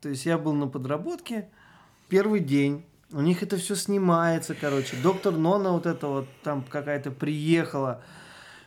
То есть я был на подработке, первый день, у них это все снимается, короче. Доктор Нона вот это вот там какая-то приехала.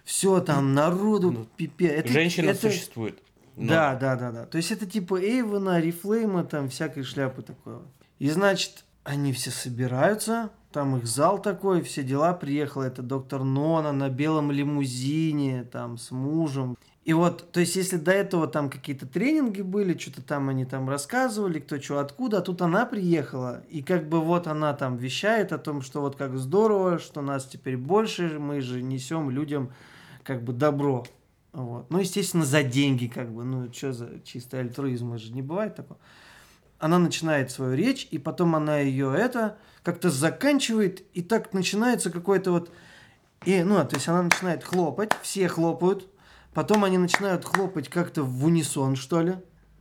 Все там, народу Ну, пипец. Это- Женщина это- существует. Но- Да, да, да, да. То есть это типа Эйвена, Рифлейма, там всякой шляпы такое. И значит, они все собираются, там их зал такой, все дела. Приехала эта доктор Нона на белом лимузине, там с мужем. И вот, то есть, если до этого там какие-то тренинги были, что-то там они там рассказывали, кто что откуда, а тут она приехала, и как бы вот она там вещает о том, что вот как здорово, что нас теперь больше, мы же несем людям как бы добро. Вот. Ну, естественно, за деньги, как бы, ну, что за чистый альтруизм, же не бывает такого. Она начинает свою речь, и потом она ее это как-то заканчивает, и так начинается какой-то вот... И, ну, то есть она начинает хлопать, все хлопают, потом они начинают хлопать как-то в унисон, что ли.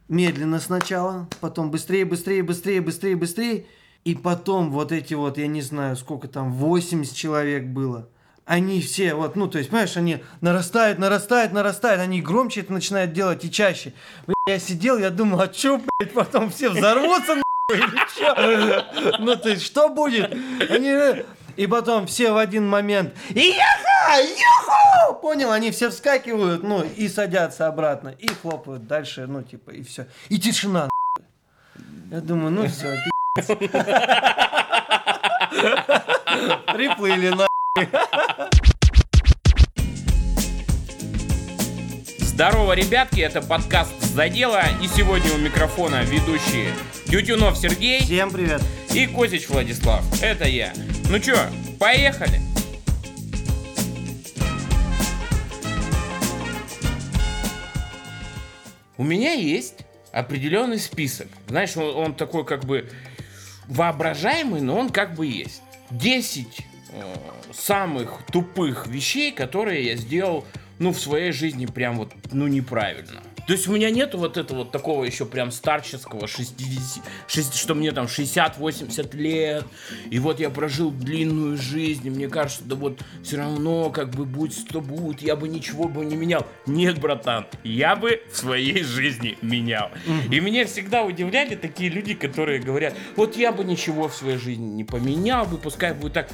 Медленно сначала, потом быстрее, быстрее, быстрее, быстрее, быстрее. И потом вот эти вот, я не знаю, сколько там, 80 человек было. Они все, вот, ну, то есть, понимаешь, они нарастают, нарастают, нарастают, они громче это начинают делать и чаще. Я сидел, я думал, а чё, блядь, потом все взорвутся, нахуй, или чё? Ну, то есть, что будет? Они... И потом все в один момент, Яха! Юху! Понял, они все вскакивают, ну, и садятся обратно, и хлопают дальше, ну, типа, и все. И тишина. Я думаю, ну все, Приплыли, на. Здорово, ребятки, это подкаст «За дело», и сегодня у микрофона ведущие Тютюнов Сергей Всем привет. и Козич Владислав. Это я. Ну чё, поехали? У меня есть определенный список. Знаешь, он, он такой как бы воображаемый, но он как бы есть. 10 э, самых тупых вещей, которые я сделал, ну, в своей жизни прям вот, ну, неправильно. То есть у меня нету вот этого вот такого еще прям старческого 60, шесть- что мне там 60-80 лет, и вот я прожил длинную жизнь, и мне кажется, да вот все равно как бы будь что будет, я бы ничего бы не менял. Нет, братан, я бы в своей жизни менял. И меня всегда удивляли такие люди, которые говорят, вот я бы ничего в своей жизни не поменял бы, пускай будет так.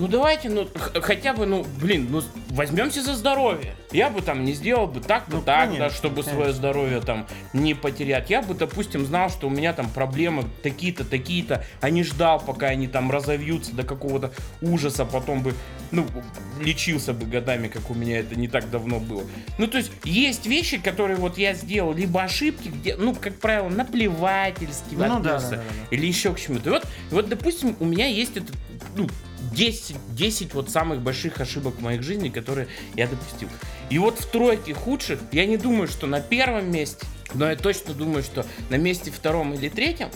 Ну давайте, ну хотя бы, ну блин, ну возьмемся за здоровье. Я бы там не сделал бы так-то, Ну, так, конечно, да, чтобы конечно. свое здоровье там не потерять. Я бы, допустим, знал, что у меня там проблемы такие-то, такие-то, а не ждал, пока они там разовьются до какого-то ужаса, потом бы, ну, лечился бы годами, как у меня это не так давно было. Ну, то есть, есть вещи, которые вот я сделал, либо ошибки, где, ну, как правило, наплевательски Ну да, да, да, да. или еще к чему-то. И вот, вот, допустим, у меня есть этот, ну, 10, 10 вот самых больших ошибок в моей жизни, которые я допустил. И вот в тройке худших, я не думаю, что на первом месте, но я точно думаю, что на месте втором или третьем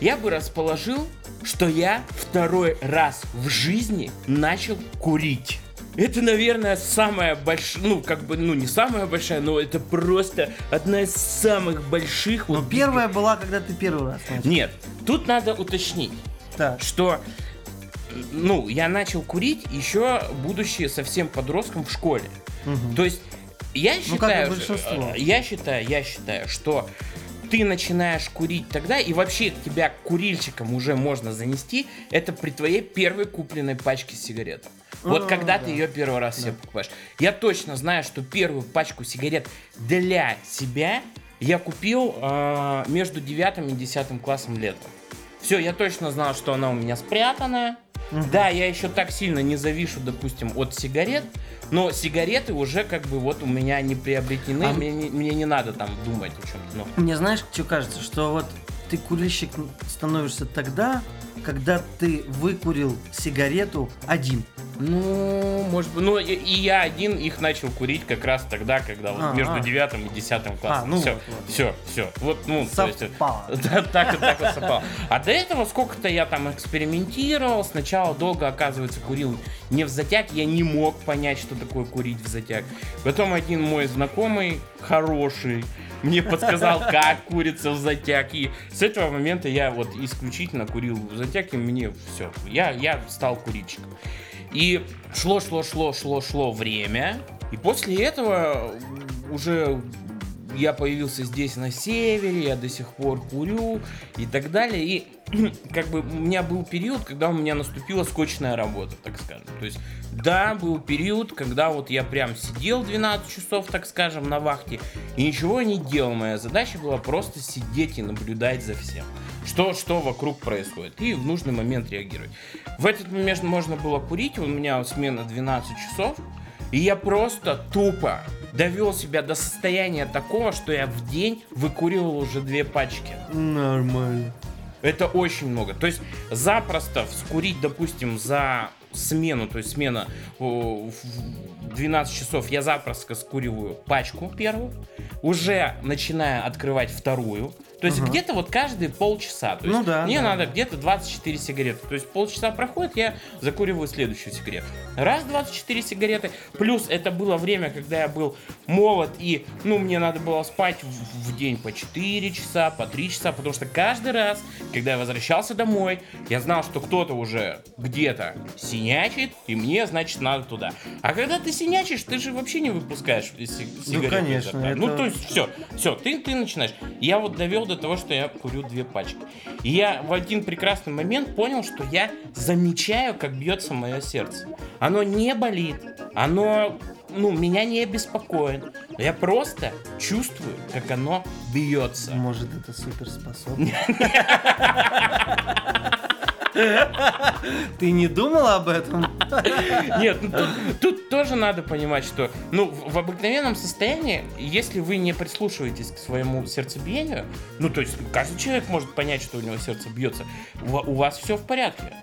я бы расположил, что я второй раз в жизни начал курить. Это, наверное, самая большая, ну, как бы, ну, не самая большая, но это просто одна из самых больших. Но вот, первая была, когда ты первый раз начал. Нет, тут надо уточнить Так. что ну, я начал курить еще будучи совсем подростком в школе. Мгм. То есть я Ну, как считаю, э, я считаю, я считаю, что ты начинаешь курить тогда, и вообще тебя к курильщикам уже можно занести, это при твоей первой купленной пачке сигарет. Вот А, когда да. ты ее первый раз себе покупаешь. Я точно знаю, что первую пачку сигарет для себя я купил э, между девятым и десятым классом летом. Все, я точно знал, что она у меня спрятанная. Да, я еще так сильно не завишу, допустим, от сигарет, но сигареты уже как бы вот у меня не приобретены, А- мне, не, мне не надо там думать о чем-то. Ну, Мне знаешь, что кажется, что вот ты курильщик становишься тогда, когда ты выкурил сигарету один. Ну, может быть, ну и, и я один их начал курить как раз тогда, когда вот А, между а. девятым и десятым классом. ну все, вот, вот. все, все. Вот, ну, то есть, Совпало. Да, так и так вот совпало. А до этого сколько-то я там экспериментировал. Сначала долго, оказывается, курил не в затяг. Я не мог понять, что такое курить в затяг. Потом один мой знакомый, хороший, мне подсказал, как курится в затяг. И с этого момента я вот исключительно курил в затяг, и мне все. Я, я стал курильщиком. И шло, шло, шло, шло, шло время. И после этого уже я появился здесь на севере, я до сих пор курю и так далее. И как бы у меня был период, когда у меня наступила скучная работа, так скажем. То есть, да, был период, когда вот я прям сидел 12 часов, так скажем, на вахте и ничего не делал. Моя задача была просто сидеть и наблюдать за всем. Что, что вокруг происходит. И в нужный момент реагировать. В этот момент можно было курить, у меня смена 12 часов. И я просто тупо довел себя до состояния такого, что я в день выкуривал уже две пачки. Нормально. Это очень много. То есть запросто вскурить, допустим, за смену, то есть смена в 12 часов, я запросто скуриваю пачку первую, уже начиная открывать вторую, то есть Ага. где-то вот каждые полчаса. То есть Ну да, мне да. надо где-то 24 сигареты. То есть полчаса проходит, я закуриваю следующую сигарету. Раз 24 сигареты. Плюс это было время, когда я был молод и, ну, мне надо было спать в, в день по 4 часа, по 3 часа, потому что каждый раз, когда я возвращался домой, я знал, что кто-то уже где-то синячит, и мне, значит, надо туда. А когда ты синячишь, ты же вообще не выпускаешь си- сигареты. изо конечно, это- Ну, то есть все, все, ты, ты начинаешь. Я вот довел до того, что я курю две пачки. И я в один прекрасный момент понял, что я замечаю, как бьется мое сердце. Оно не болит, оно, ну, меня не беспокоит. Я просто чувствую, как оно бьется. Может, это суперспособность? Ты не думал об этом? Нет, ну тут, тут тоже надо понимать, что ну, в, обыкновенном состоянии, если вы не прислушиваетесь к своему сердцебиению, ну то есть каждый человек может понять, что у него сердце бьется, у, у вас все в порядке.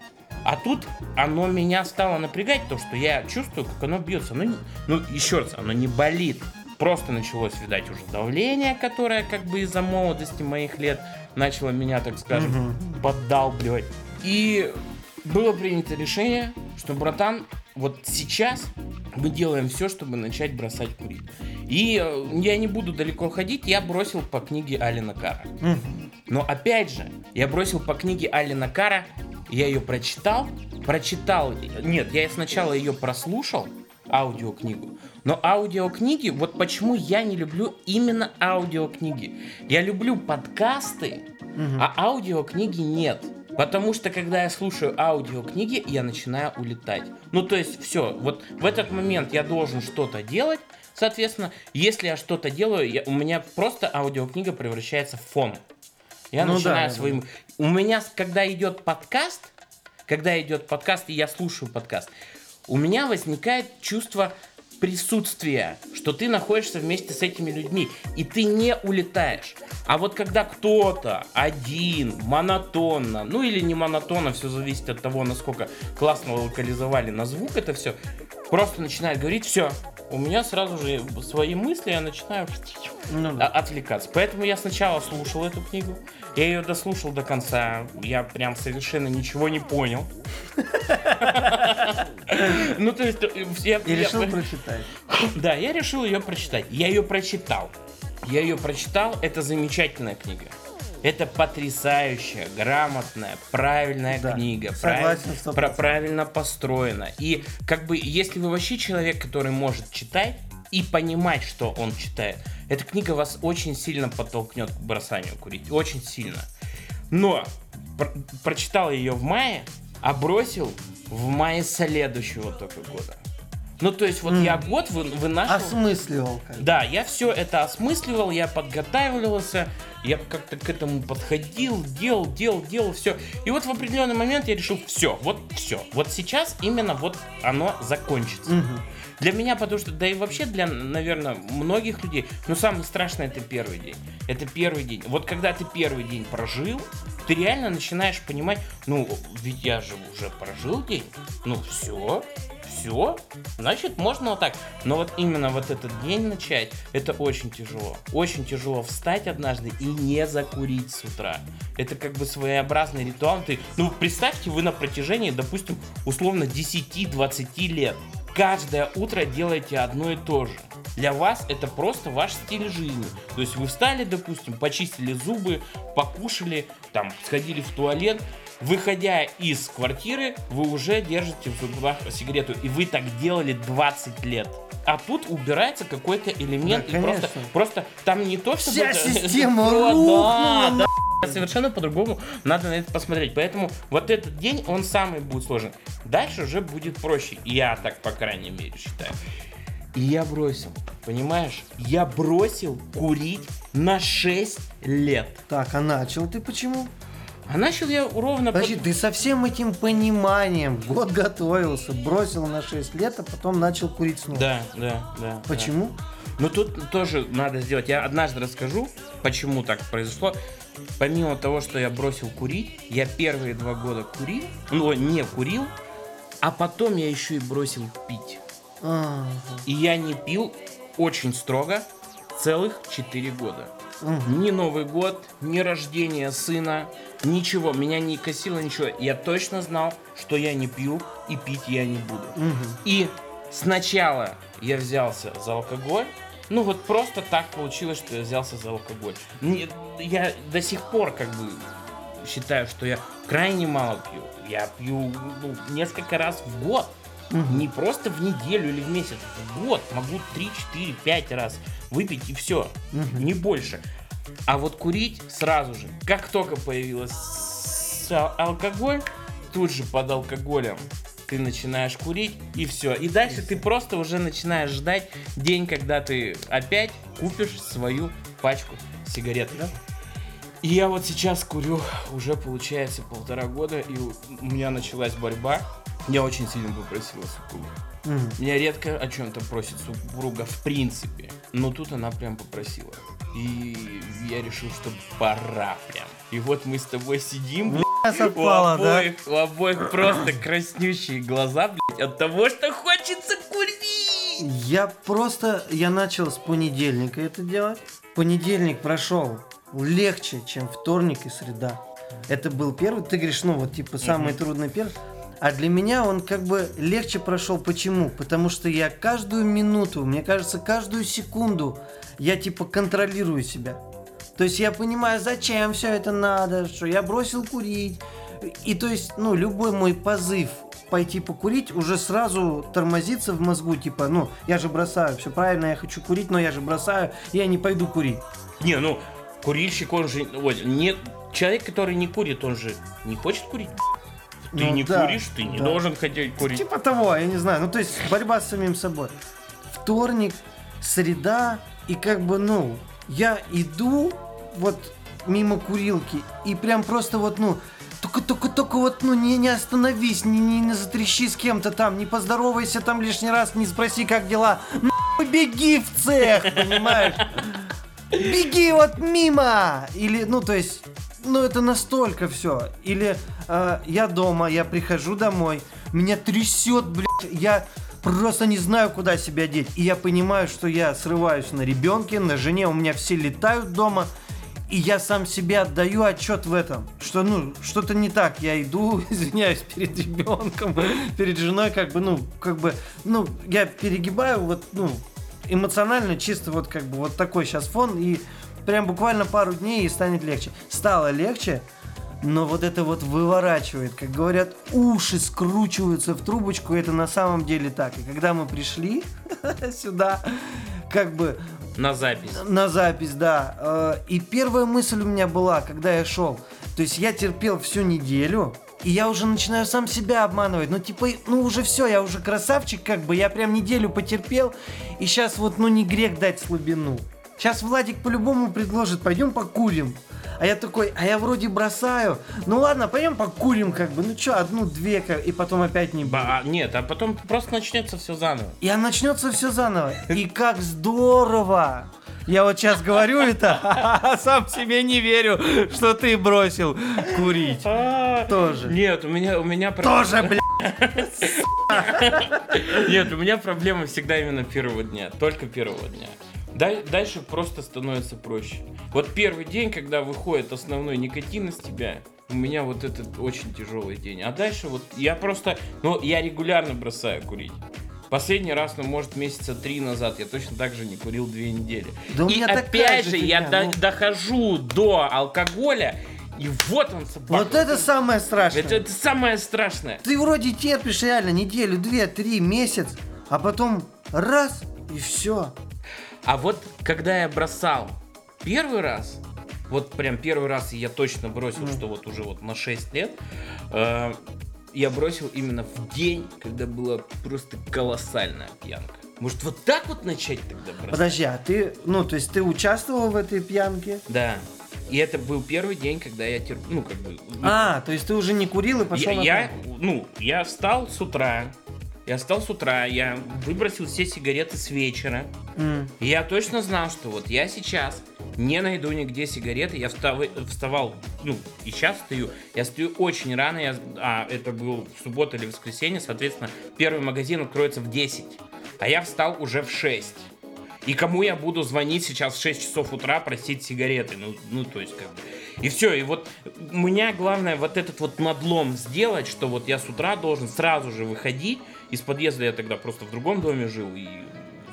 А тут оно меня стало напрягать, то, что я чувствую, как оно бьется. Ну, не- ну еще раз, оно не болит. Просто началось, видать, уже давление, которое как бы из-за молодости моих лет начало меня, так скажем, поддалбливать. И было принято решение, что, братан, вот сейчас мы делаем все, чтобы начать бросать курить. И э, я не буду далеко ходить, я бросил по книге Алина Кара. Мгм. Но опять же, я бросил по книге Алина Кара, я ее прочитал, прочитал, нет, я сначала ее прослушал, аудиокнигу, но аудиокниги, вот почему я не люблю именно аудиокниги. Я люблю подкасты, а аудиокниги нет. Потому что когда я слушаю аудиокниги, я начинаю улетать. Ну, то есть, все, вот в этот момент я должен что-то делать, соответственно, если я что-то делаю, я- у меня просто аудиокнига превращается в фон. Я Ну да, начинаю да. своим... У меня, когда идет подкаст, когда идет подкаст, и я слушаю подкаст, у меня возникает чувство присутствия, что ты находишься вместе с этими людьми, и ты не улетаешь. А вот когда кто-то один, монотонно, ну или не монотонно, все зависит от того, насколько классно локализовали на звук это все, просто начинает говорить, все, у меня сразу же свои мысли, я начинаю Ну да. отвлекаться. Поэтому я сначала слушал эту книгу, я ее дослушал до конца, я прям совершенно ничего не понял. Ну, то есть, э, я- И я- решил прочитать. Да, я решил ее прочитать. Я ее прочитал. Я ее прочитал, это замечательная книга. Это потрясающая, грамотная, правильная Да, книга. согласен, правиль- 100%. про- правильно построена. И как бы, если вы вообще человек, который может читать и понимать, что он читает, эта книга вас очень сильно подтолкнет к бросанию курить. Очень сильно. Но пр- прочитал ее в мае, а бросил в мае следующего только года. Ну, то есть, вот я год вы, вынашивал... Осмысливал. как бы. Да, я все это осмысливал, я подготавливался, я как-то к этому подходил, делал, делал, делал, все. И вот в определенный момент я решил, все, вот все. Вот сейчас именно вот оно закончится. Мгм. Для меня, потому что, да и вообще для, наверное, многих людей, ну, самое страшное это первый день. Это первый день. Вот когда ты первый день прожил, ты реально начинаешь понимать, ну, ведь я же уже прожил день, ну, все, все, значит, можно вот так. Но вот именно вот этот день начать, это очень тяжело. Очень тяжело встать однажды и не закурить с утра. Это как бы своеобразный ритуал. Ты, ну, представьте, вы на протяжении, допустим, условно 10-20 лет каждое утро делаете одно и то же. Для вас это просто ваш стиль жизни. То есть вы встали, допустим, почистили зубы, покушали, там, сходили в туалет, выходя из квартиры, вы уже держите в зубах сигарету. И вы так делали 20 лет. А тут убирается какой-то элемент. Да, и просто, конечно. просто там не то, что... Вся система рухнула, да, да. Совершенно по-другому надо на это посмотреть. Поэтому вот этот день, он самый будет сложный. Дальше уже будет проще. Я так, по крайней мере, считаю. И я бросил, понимаешь? Я бросил курить на 6 лет. Так, а начал ты почему? А начал я ровно... Подожди, под- ты со всем этим пониманием год готовился, бросил на 6 лет, а потом начал курить снова. Да, да, да. Почему? да. Ну тут тоже надо сделать. Я однажды расскажу, почему так произошло. Помимо того, что я бросил курить, я первые два года курил, ну не курил, а потом я еще и бросил пить. Ага. И я не пил очень строго целых 4 года. Ни Новый год, ни рождение сына, ничего. Меня не косило ничего. Я точно знал, что я не пью и пить я не буду. И сначала я взялся за алкоголь. Ну вот просто так получилось, что я взялся за алкоголь. Не- я до сих пор как бы считаю, что я крайне мало пью. Я пью ну, несколько раз в год. Мгм. Не просто в неделю или в месяц, в год. Могу 3, 4, 5 раз выпить и все. Мгм. Не больше. А вот курить сразу же. Как только появилась алкоголь, тут же под алкоголем ты начинаешь курить и все. И дальше ты просто уже начинаешь ждать день, когда ты опять купишь свою пачку сигарет. И я вот сейчас курю уже получается полтора года, и у меня началась борьба. Я очень сильно попросила супругу. Мгм. Меня редко о чем-то просит супруга в принципе. Но тут она прям попросила. И я решил, что пора прям. И вот мы с тобой сидим, блядь, Сейчас у отпала, да? обоих, у обоих просто краснющие глаза, блядь, от того, что хочется курить. Я просто, я начал с понедельника это делать. Понедельник прошел легче, чем вторник и среда. Это был первый, ты говоришь, ну вот типа самый трудный первый. А для меня он как бы легче прошел. Почему? Потому что я каждую минуту, мне кажется, каждую секунду я типа контролирую себя. То есть я понимаю, зачем все это надо, что я бросил курить. И то есть, ну, любой мой позыв пойти покурить уже сразу тормозится в мозгу, типа, ну, я же бросаю, все правильно, я хочу курить, но я же бросаю, я не пойду курить. Не, ну, курильщик, он же... ой, не, человек, который не курит, он же не хочет курить. Ты Ну не да, куришь, ты не да. должен хотеть курить. Типа того, я не знаю, ну, то есть борьба с самим собой. Вторник, среда, и как бы, ну, я иду вот мимо курилки, и прям просто вот, ну, только, только, только вот, ну, не, не остановись, не, не, не затрещи с кем-то там, не поздоровайся там лишний раз, не спроси, как дела. Нахуй беги в цех, понимаешь? Беги вот мимо! Или, ну, то есть, ну, это настолько все. Или э, я дома, я прихожу домой, меня трясет, блядь, я просто не знаю, куда себя деть. И я понимаю, что я срываюсь на ребенке, на жене, у меня все летают дома. И я сам себе отдаю отчет в этом, что, ну, что-то не так. Я иду, извиняюсь, перед ребенком, перед женой, как бы, ну, как бы, ну, я перегибаю, вот, ну, эмоционально чисто вот как бы вот такой сейчас фон, и прям буквально пару дней и станет легче. Стало легче, но вот это вот выворачивает, как говорят, уши скручиваются в трубочку, это на самом деле так. И когда мы пришли сюда, как бы На запись. на запись, да. э, И первая мысль у меня была, когда я шел. То есть я терпел всю неделю, и я уже начинаю сам себя обманывать. Ну, типа, ну уже все, я уже красавчик, как бы, я прям неделю потерпел, и сейчас вот, ну, не грех дать слабину. Сейчас Владик по-любому предложит, пойдем покурим. А я такой, а я вроде бросаю. Ну ладно, пойдем покурим, как бы. Ну что, одну-две, как- и потом опять не буду. Ба- а, нет, а потом просто начнется все заново. И начнется все заново. И как здорово! Я вот сейчас говорю это, а сам себе не верю, что ты бросил курить. Тоже. Нет, у меня, у меня Тоже, блядь. Нет, у меня проблема всегда именно первого дня. Только первого дня. Дальше просто становится проще. Вот первый день, когда выходит основной никотин из тебя, у меня вот этот очень тяжелый день. А дальше вот я просто, ну, я регулярно бросаю курить. Последний раз, ну, может, месяца три назад я точно так же не курил две недели. Да И опять же я до- ну. дохожу до алкоголя, И вот он собака. Вот это самое страшное. это, это самое страшное. Ты вроде терпишь реально неделю, две, три, месяц, а потом раз и все. А вот когда я бросал первый раз, вот прям первый раз я точно бросил, Ну. что вот уже вот на 6 лет, э, я бросил именно в день, когда была просто колоссальная пьянка. Может вот так вот начать тогда бросать? Подожди, а ты, ну, то есть ты участвовал в этой пьянке? Да. И это был первый день, когда я терп... ну как бы... А, то есть ты уже не курил и пошел я, на я, ну, я встал с утра, я встал с утра, я выбросил все сигареты с вечера. И я точно знал, что вот я сейчас не найду нигде сигареты. Я встав- вставал, ну, и сейчас стою. Я стою очень рано, я, а это был суббота или воскресенье, соответственно, первый магазин откроется в 10. А я встал уже в 6. И кому я буду звонить сейчас в 6 часов утра просить сигареты? Ну, ну то есть, как бы. И все, и вот у меня главное вот этот вот надлом сделать, что вот я с утра должен сразу же выходить. Из подъезда я тогда просто в другом доме жил, и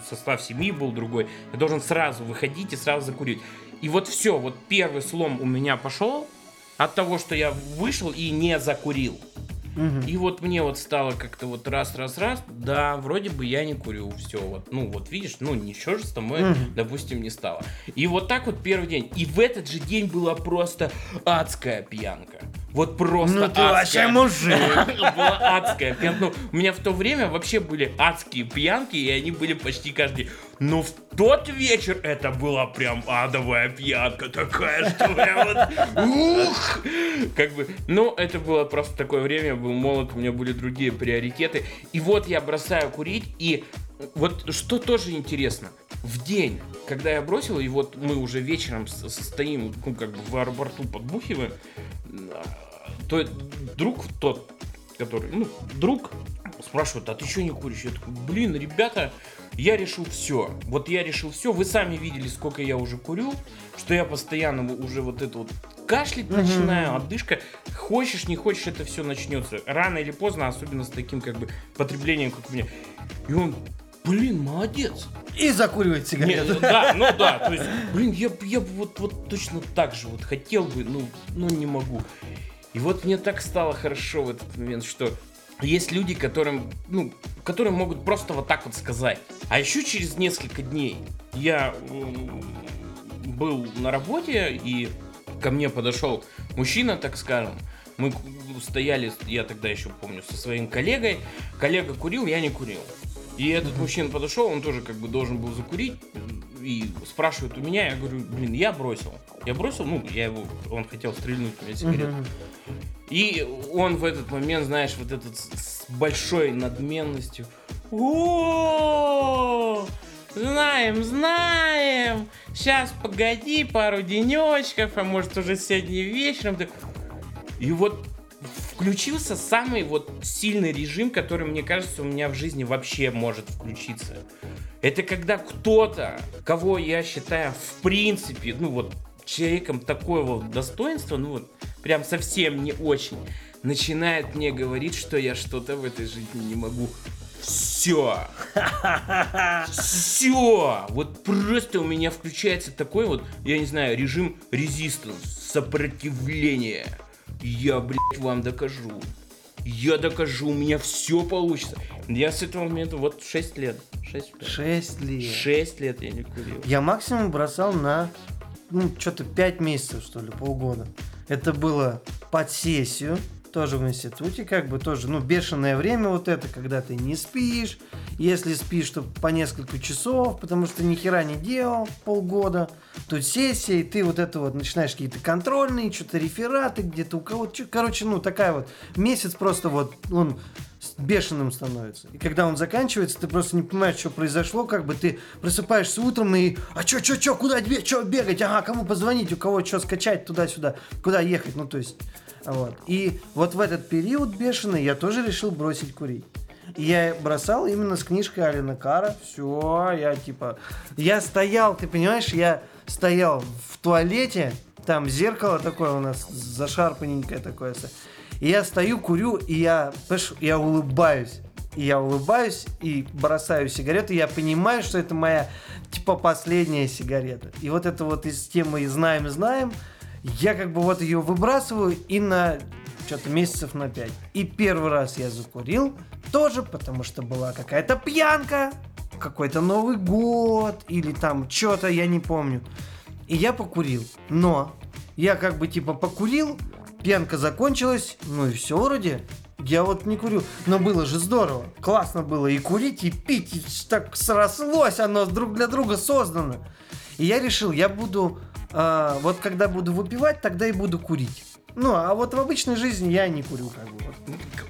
состав семьи был другой. Я должен сразу выходить и сразу закурить. И вот все, вот первый слом у меня пошел от того, что я вышел и не закурил. Мгм. И вот мне вот стало как-то вот раз-раз-раз, да, вроде бы я не курю, все, вот, ну вот видишь, ну ничего же с тобой, Мгм. допустим, не стало. И вот так вот первый день. И в этот же день была просто адская пьянка. Вот просто Ну ты вообще мужик. Была адская пьянка. Ну, у меня в то время вообще были адские пьянки, и они были почти каждый день. Но в тот вечер это была прям адовая пьянка такая, что прям вот... Ух! Как бы, ну, это было просто такое время, я был молод, у меня были другие приоритеты. И вот я бросаю курить, и вот что тоже интересно, в день, когда я бросил, и вот мы уже вечером с- стоим, ну, как бы в аэропорту подбухиваем, то друг тот, который, ну, друг спрашивает, а ты что не куришь? Я такой, блин, ребята, я решил все. Вот я решил все. Вы сами видели, сколько я уже курю, что я постоянно уже вот это вот кашлять Мгм. начинаю, отдышка. Хочешь, не хочешь, это все начнется. Рано или поздно, особенно с таким как бы потреблением, как у меня. И он, блин, молодец. И закуривать Не, сигарету. да, ну да, то есть, блин, я, б- я б вот, вот точно так же вот хотел бы, ну, но не могу. И вот мне так стало хорошо в этот момент, что есть люди, которым, ну, которые могут просто вот так вот сказать. А еще через несколько дней я был на работе, и ко мне подошел мужчина, так скажем. Мы стояли, я тогда еще помню, со своим коллегой. Коллега курил, я не курил. И этот мужчина подошел, он тоже как бы должен был закурить. И спрашивает у меня, я говорю, блин, я бросил. Я бросил, ну, я его, он хотел стрельнуть у меня сигарету. Мгм. И он в этот момент, знаешь, вот этот с, большой надменностью. О, знаем, знаем. Сейчас погоди пару денечков, а может уже сегодня вечером. ты-». И вот включился самый вот сильный режим, который, мне кажется, у меня в жизни вообще может включиться. Это когда кто-то, кого я считаю в принципе, ну вот человеком такого достоинства, ну вот прям совсем не очень, начинает мне говорить, что я что-то в этой жизни не могу. Все. Все. Вот просто у меня включается такой вот, я не знаю, режим резистанс, сопротивление. Я, блядь, вам докажу. Я докажу, у меня все получится. Я с этого момента вот 6 лет. 6 лет. Шесть лет. 6 лет я не курил. Я максимум бросал на, ну, что-то 5 месяцев, что ли, полгода. Это было под сессию, тоже в институте, как бы тоже, ну, бешеное время вот это, когда ты не спишь, если спишь, то по несколько часов, потому что ни хера не делал полгода. Тут сессия, и ты вот это вот начинаешь какие-то контрольные, что-то рефераты где-то у кого-то, чё- короче, ну, такая вот, месяц просто вот, он бешеным становится. И когда он заканчивается, ты просто не понимаешь, что произошло, как бы ты просыпаешься утром и, а чё, чё, чё, куда чё бегать, ага, кому позвонить, у кого что скачать туда-сюда, куда ехать, ну, то есть, вот. И вот в этот период бешеный я тоже решил бросить курить. И я бросал именно с книжкой Алина Кара. Все, я типа... Я стоял, ты понимаешь, я стоял в туалете, там зеркало такое у нас, зашарпаненькое такое. И я стою, курю, и я, я улыбаюсь. И я улыбаюсь и бросаю сигарету. И я понимаю, что это моя, типа, последняя сигарета. И вот это вот из темы «знаем-знаем» Я как бы вот ее выбрасываю и на что-то месяцев на 5. И первый раз я закурил тоже, потому что была какая-то пьянка, какой-то Новый год или там что-то, я не помню. И я покурил. Но я как бы типа покурил, пьянка закончилась, ну и все вроде. Я вот не курю. Но было же здорово. Классно было и курить, и пить. И так срослось оно друг для друга создано. И я решил, я буду... э, вот когда буду выпивать, тогда и буду курить. Ну, а вот в обычной жизни я не курю, как бы.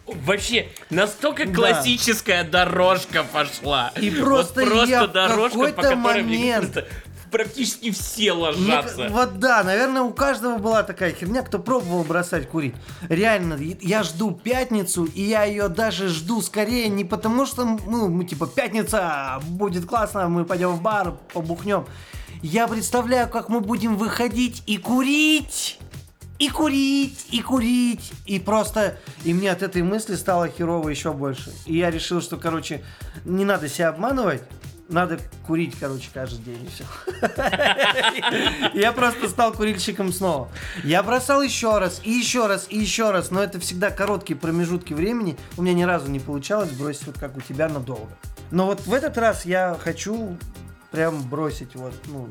вот. Вообще, настолько Да. классическая дорожка пошла. И Вот просто я дорожка, какой-то мне момент- практически все Мне ложатся. к- вот да, наверное, у каждого была такая херня, кто пробовал бросать курить. Реально, я жду пятницу, и я ее даже жду скорее не потому, что, ну, мы типа, пятница, будет классно, мы пойдем в бар, побухнем. Я представляю, как мы будем выходить и курить. И курить, и курить, и просто... И мне от этой мысли стало херово еще больше. И я решил, что, короче, не надо себя обманывать, надо курить, короче, каждый день, и все. Я просто стал курильщиком снова. Я бросал еще раз, и еще раз, и еще раз, но это всегда короткие промежутки времени. У меня ни разу не получалось бросить вот как у тебя надолго. Но вот в этот раз я хочу прям бросить вот, ну,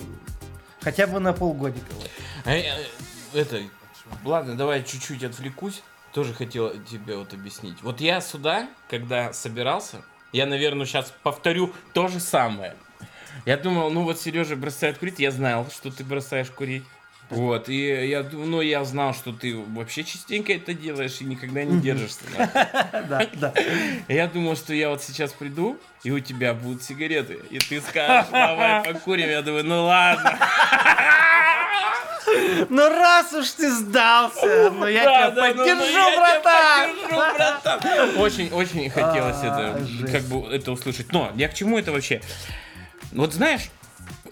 хотя бы на полгодика. вот. А, э, Это, ладно, давай чуть-чуть отвлекусь. Тоже хотел тебе вот объяснить. Вот я сюда, когда собирался, я, наверное, сейчас повторю то же самое. Я думал, ну вот Сережа бросает курить, я знал, что ты бросаешь курить. Вот, и я думаю, ну я знал, что ты вообще частенько это делаешь и никогда не держишься. да. Да, да. Я думал, что я вот сейчас приду, и у тебя будут сигареты, и ты скажешь, давай покурим. Я думаю, ну ладно. Ну раз уж ты сдался, ну я Да, тебя да, ну, ну, поддержу, я тебя братан. поддержу, братан. Очень, очень хотелось А, это, жесть. как бы это услышать. Но я к чему это вообще? Вот знаешь,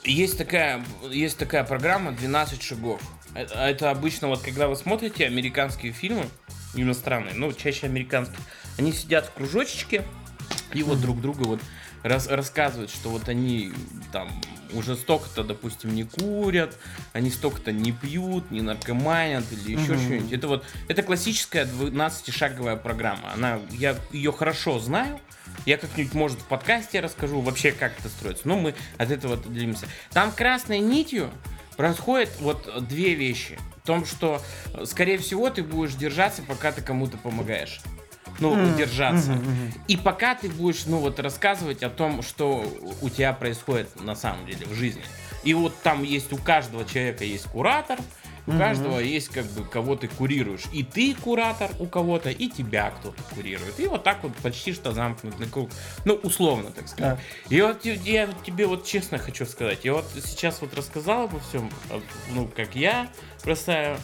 есть такая, есть такая программа «12 шагов». Э- Это обычно вот, когда вы смотрите американские фильмы, иностранные, ну, чаще американские, они сидят в кружочечке и вот друг друга вот рас- рассказывают, что вот они там уже столько-то, допустим, не курят, они столько-то не пьют, не наркоманят или еще что-нибудь. Это вот, это классическая 12-шаговая программа. Она, я ее хорошо знаю, я как-нибудь, может, в подкасте расскажу вообще, как это строится. Но мы от этого отделимся. Там красной нитью происходит вот две вещи. В том, что, э, скорее всего, ты будешь держаться, пока ты кому-то помогаешь. Ну, Мгм, держаться. мгм. И пока ты будешь, ну вот, рассказывать о том, что у тебя происходит на самом деле в жизни. И вот там есть у каждого человека есть куратор, у Мгм. каждого есть как бы кого ты курируешь. И ты куратор у кого-то, и тебя кто-то курирует. И вот так вот почти что замкнутый круг. Ну, условно, так сказать. И вот я- тебе вот честно хочу сказать, я вот сейчас вот рассказал обо всем, а, ну, как я бросаю,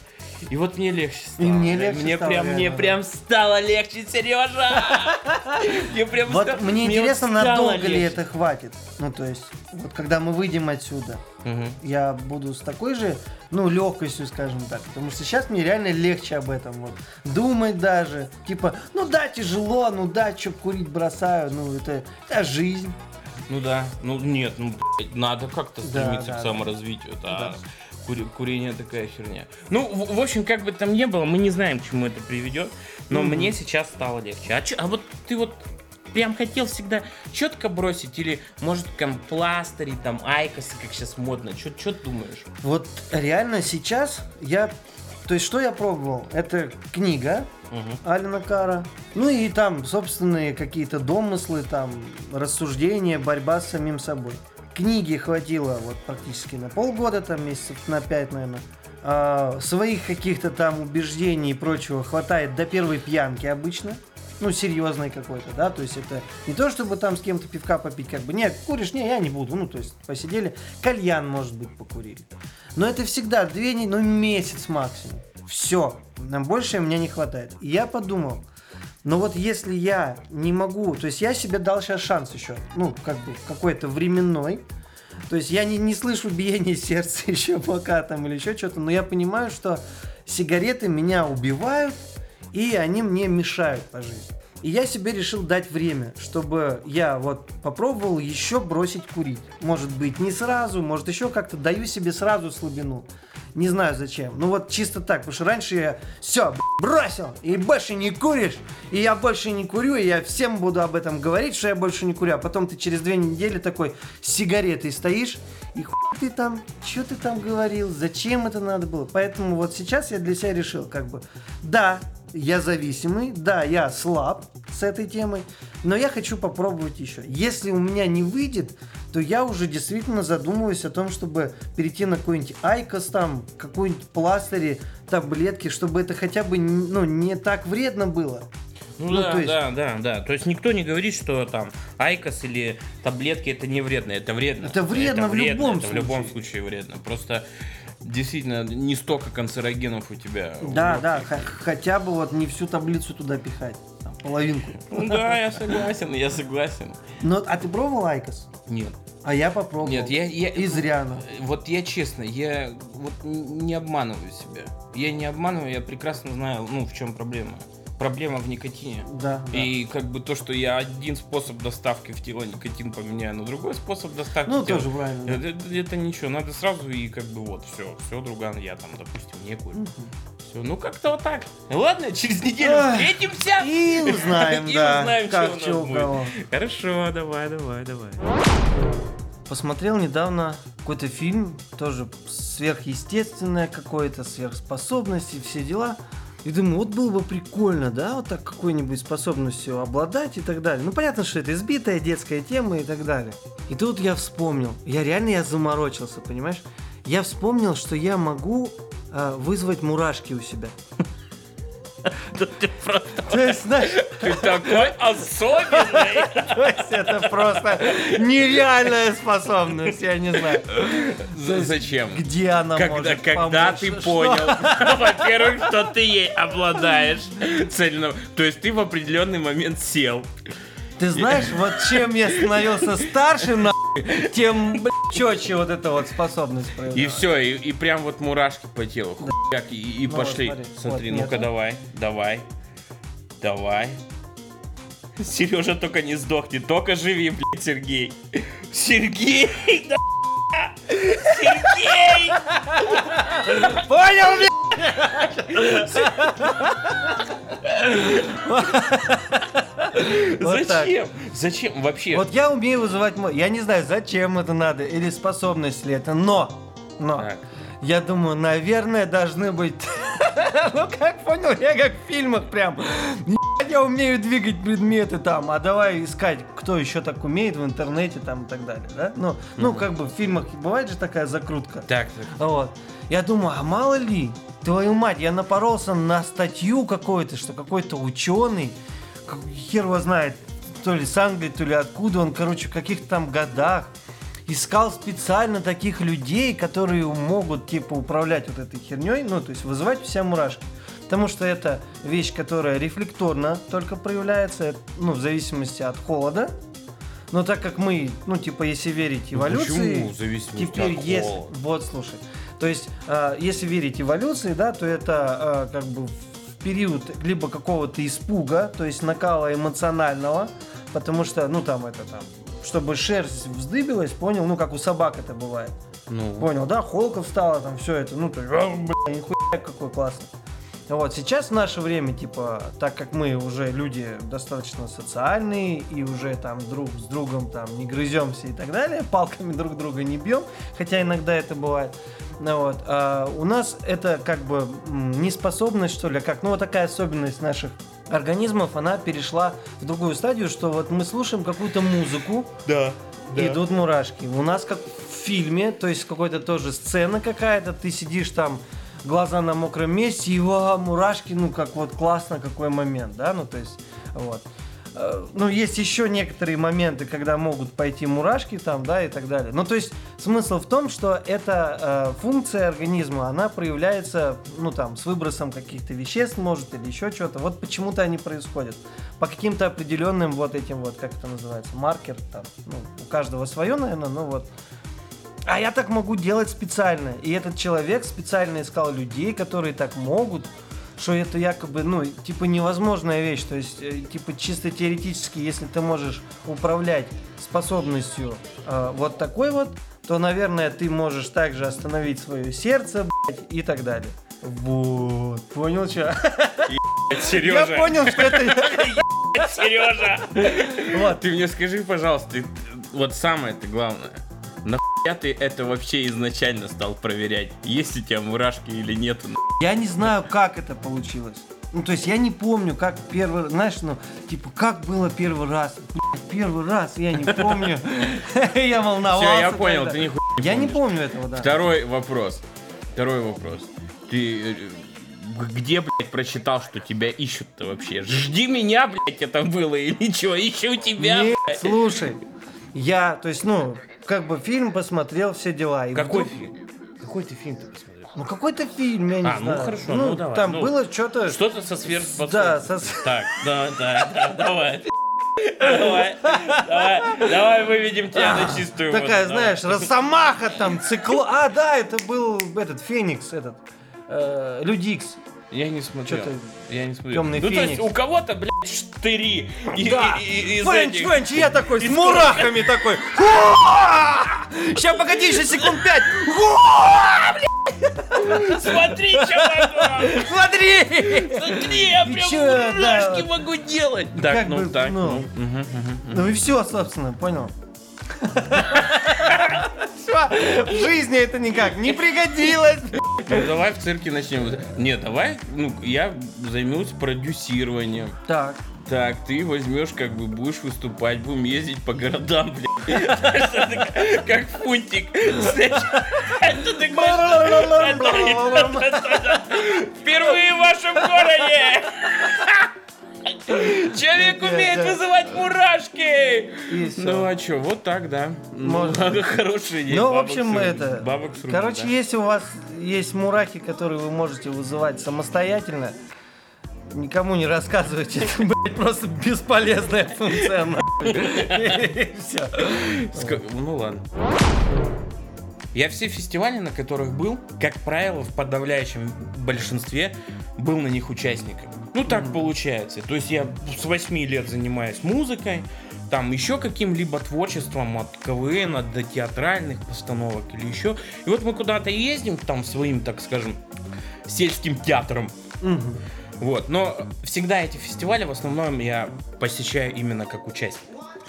и вот мне легче стало. И мне легче мне стало, прям, мне реально, да. прям стало легче, Сережа! Мне прям Вот ста- мне вот интересно, стало надолго ли легче. это хватит. Ну, то есть, вот когда мы выйдем отсюда, Мгм. я буду с такой же, ну, легкостью, скажем так. Потому что сейчас мне реально легче об этом вот думать даже. Типа, ну да, тяжело, ну да, что курить бросаю, ну это, это жизнь. Ну да, ну нет, ну блядь, надо как-то Да, стремиться да, к да. саморазвитию. Да. Кури- курение такая херня. Ну, в, в общем, как бы там ни было, мы не знаем, к чему это приведет, но Мгм. мне сейчас стало легче. А, чё- а вот ты вот прям хотел всегда четко бросить или, может, компластыри, там, айкосы, как сейчас модно? Что ты думаешь? Вот реально сейчас я... То есть, что я пробовал? Это книга Мгм. Алина Кара. Ну и там собственные какие-то домыслы, там рассуждения, борьба с самим собой. Книги хватило вот практически на полгода, там месяцев на пять, наверное. А, своих каких-то там убеждений и прочего хватает до первой пьянки обычно. Ну, серьезной какой-то, да, то есть это не то, чтобы там с кем-то пивка попить, как бы, нет, куришь, не, я не буду, ну, то есть посидели, кальян, может быть, покурили. Но это всегда две недели, ну, месяц максимум. Все, нам больше мне не хватает. И я подумал, но вот если я не могу, то есть я себе дал сейчас шанс еще, ну, как бы какой-то временной, то есть я не, не слышу биения сердца еще пока там или еще что-то, но я понимаю, что сигареты меня убивают, и они мне мешают по жизни. И я себе решил дать время, чтобы я вот попробовал еще бросить курить. Может быть, не сразу, может еще как-то даю себе сразу слабину. Не знаю зачем. Ну вот чисто так, потому что раньше я все бросил и больше не куришь, и я больше не курю, и я всем буду об этом говорить, что я больше не курю. А потом ты через две недели такой с сигаретой стоишь, и хуй ты там, что ты там говорил, зачем это надо было. Поэтому вот сейчас я для себя решил, как бы, да, я зависимый, да, я слаб с этой темой, но я хочу попробовать еще. Если у меня не выйдет, то я уже действительно задумываюсь о том, чтобы перейти на какой-нибудь IQOS там, какой-нибудь пластыри, таблетки, чтобы это хотя бы ну, не так вредно было. Ну, ну да, есть... да, да, да. То есть никто не говорит, что там IQOS или таблетки это не вредно. Это вредно. Это вредно это в вредно, любом это случае. в любом случае вредно. Просто действительно не столько канцерогенов у тебя. Да, да, хотя бы вот не всю таблицу туда пихать. Там, половинку. Да, я согласен, я согласен. Но, а ты пробовал IQOS? Нет. А я попробовал. Нет, я... я и зря. Ну. Вот я честно, я вот не обманываю себя. Я не обманываю, я прекрасно знаю, ну, в чем проблема проблема в никотине. Да. И да. как бы то, что я один способ доставки в тело никотин поменяю на другой способ доставки ну, тоже правильно. Это, это, это ничего, надо сразу и как бы вот, все, все, друган, я там, допустим, не курю. Угу. Все, ну как-то вот так. Ладно, через неделю встретимся. И узнаем, и да, узнаем, как, что у нас будет. Хорошо, давай, давай, давай. Посмотрел недавно какой-то фильм, тоже сверхъестественное какое-то, сверхспособности, все дела. И думаю, вот было бы прикольно, да, вот так какой-нибудь способностью обладать и так далее. Ну, понятно, что это избитая детская тема и так далее. И тут я вспомнил, я реально я заморочился, понимаешь? Я вспомнил, что я могу э, вызвать мурашки у себя. То есть, знаешь... Ты такой особенный! То есть это просто нереальная способность, я не знаю. Зачем? Где она может Когда ты понял, во-первых, что ты ей обладаешь цельно. То есть ты в определенный момент сел. Ты знаешь, вот чем я становился старше, на тем четче вот эта вот способность И все, и, и прям вот мурашки по телу. Да. Хуяк, и, и ну, пошли. Вот, смотри, вот, ну-ка давай, давай, давай. Сережа только не сдохни, только живи, блядь, Сергей. Сергей, да Сергей! Понял, блядь? Зачем? Зачем вообще? Вот я умею вызывать... Я не знаю, зачем это надо, или способность ли это, но... Но... Я думаю, наверное, должны быть... ну, как понял, я как в фильмах прям. Я умею двигать предметы там, а давай искать, кто еще так умеет в интернете там и так далее, да? Ну, ну как бы в фильмах бывает же такая закрутка. Так, так. Вот. Я думаю, а мало ли, твою мать, я напоролся на статью какой-то, что какой-то ученый, хер его знает, то ли с Англии, то ли откуда он, короче, в каких-то там годах искал специально таких людей, которые могут, типа, управлять вот этой херней, ну, то есть вызывать все мурашки. Потому что это вещь, которая рефлекторно только проявляется, ну, в зависимости от холода. Но так как мы, ну, типа, если верить ну, эволюции, ну, теперь от есть, вот, слушай, то есть, э, если верить эволюции, да, то это э, как бы в период либо какого-то испуга, то есть накала эмоционального, потому что, ну, там это там, чтобы шерсть вздыбилась, понял, ну, как у собак это бывает. Ну. Понял, да, холка встала, там все это, ну, то есть, нихуя какой классный. Вот, сейчас в наше время, типа, так как мы уже люди достаточно социальные и уже там друг с другом там не грыземся и так далее, палками друг друга не бьем, хотя иногда это бывает, ну, вот, а у нас это как бы неспособность, что ли, как, ну, вот такая особенность наших организмов, она перешла в другую стадию, что вот мы слушаем какую-то музыку, да, да. идут мурашки. У нас как в фильме, то есть какой-то тоже сцена какая-то, ты сидишь там глаза на мокром месте, ва, мурашки, ну как вот классно, какой момент, да, ну то есть вот. Э, ну, есть еще некоторые моменты, когда могут пойти мурашки там, да, и так далее. Ну, то есть смысл в том, что эта э, функция организма, она проявляется, ну, там, с выбросом каких-то веществ, может, или еще что-то. Вот почему-то они происходят. По каким-то определенным вот этим вот, как это называется, маркер, там, ну, у каждого свое, наверное, ну вот. А я так могу делать специально. И этот человек специально искал людей, которые так могут. что это якобы, ну, типа невозможная вещь. То есть, э, типа чисто теоретически, если ты можешь управлять способностью э, вот такой вот, то, наверное, ты можешь также остановить свое сердце, блядь, и так далее. Вот, понял, что? Я Сережа, понял, что это... Сережа. Вот, Ты мне скажи, пожалуйста, ты- вот самое это главное. Нахуя ты это вообще изначально стал проверять? Есть у тебя мурашки или нету? Я не знаю, как это получилось. Ну, то есть я не помню, как первый, знаешь, ну, типа, как было первый раз. Блядь, Первый раз, я не помню. Я волновался. Все, я понял, ты нихуя Я не помню этого, да. Второй вопрос. Второй вопрос. Ты э, где, блядь, прочитал, что тебя ищут-то вообще? Жди меня, блядь, это было или что? Ищу тебя, Нет, блядь. слушай, я, то есть, ну, как бы фильм посмотрел, все дела. и Какой вдруг- фильм? Какой ты фильм ты посмотрел? Ну, какой-то фильм, я не А, ну знаю. хорошо, ну давай, Там ну. было что-то... Что-то со сверхспособностью. Да, со- Так, да, да, да, давай. Давай, давай, давай выведем тебя на чистую воду, Такая, знаешь, Росомаха там, цикло... А, да, это был этот, Феникс, этот, э, Людикс. Я не смотрел. Чё-то Я не смотрел. «Темный ну, то есть феникс». у кого-то, блядь, штыри. И- Да, и- и- из Френч, этих- Френч, я такой, с мурахами такой. Сейчас, погоди, еще секунд пять. Смотри, чувак! Смотри! Смотри, я прям мурашки могу делать. Так, ну бы, так, ну. ну. мгм, мгм. Ну и все, собственно, понял. Все, в жизни это никак не пригодилось. Ну давай в цирке начнем. Нет, давай, ну, я займусь продюсированием. Так. Так, ты возьмешь, как бы будешь выступать, будем ездить по городам, блядь. Как фунтик. Впервые в вашем городе! Человек умеет вызывать мурашки! Ну а чё, вот так, да. Можно. Хорошая идея. Ну, в общем, это... Короче, если у вас есть мурахи, которые вы можете вызывать самостоятельно, никому не рассказывайте. Это, блядь, просто бесполезная функция. нахуй. Ска- Ну ладно. Я все фестивали, на которых был, как правило, в подавляющем большинстве был на них участником. Ну так получается. То есть я с 8 лет занимаюсь музыкой, там еще каким-либо творчеством от КВН, до театральных постановок или еще. И вот мы куда-то ездим, там своим, так скажем, сельским театром. Мгм. Вот, но всегда эти фестивали в основном я посещаю именно как участник.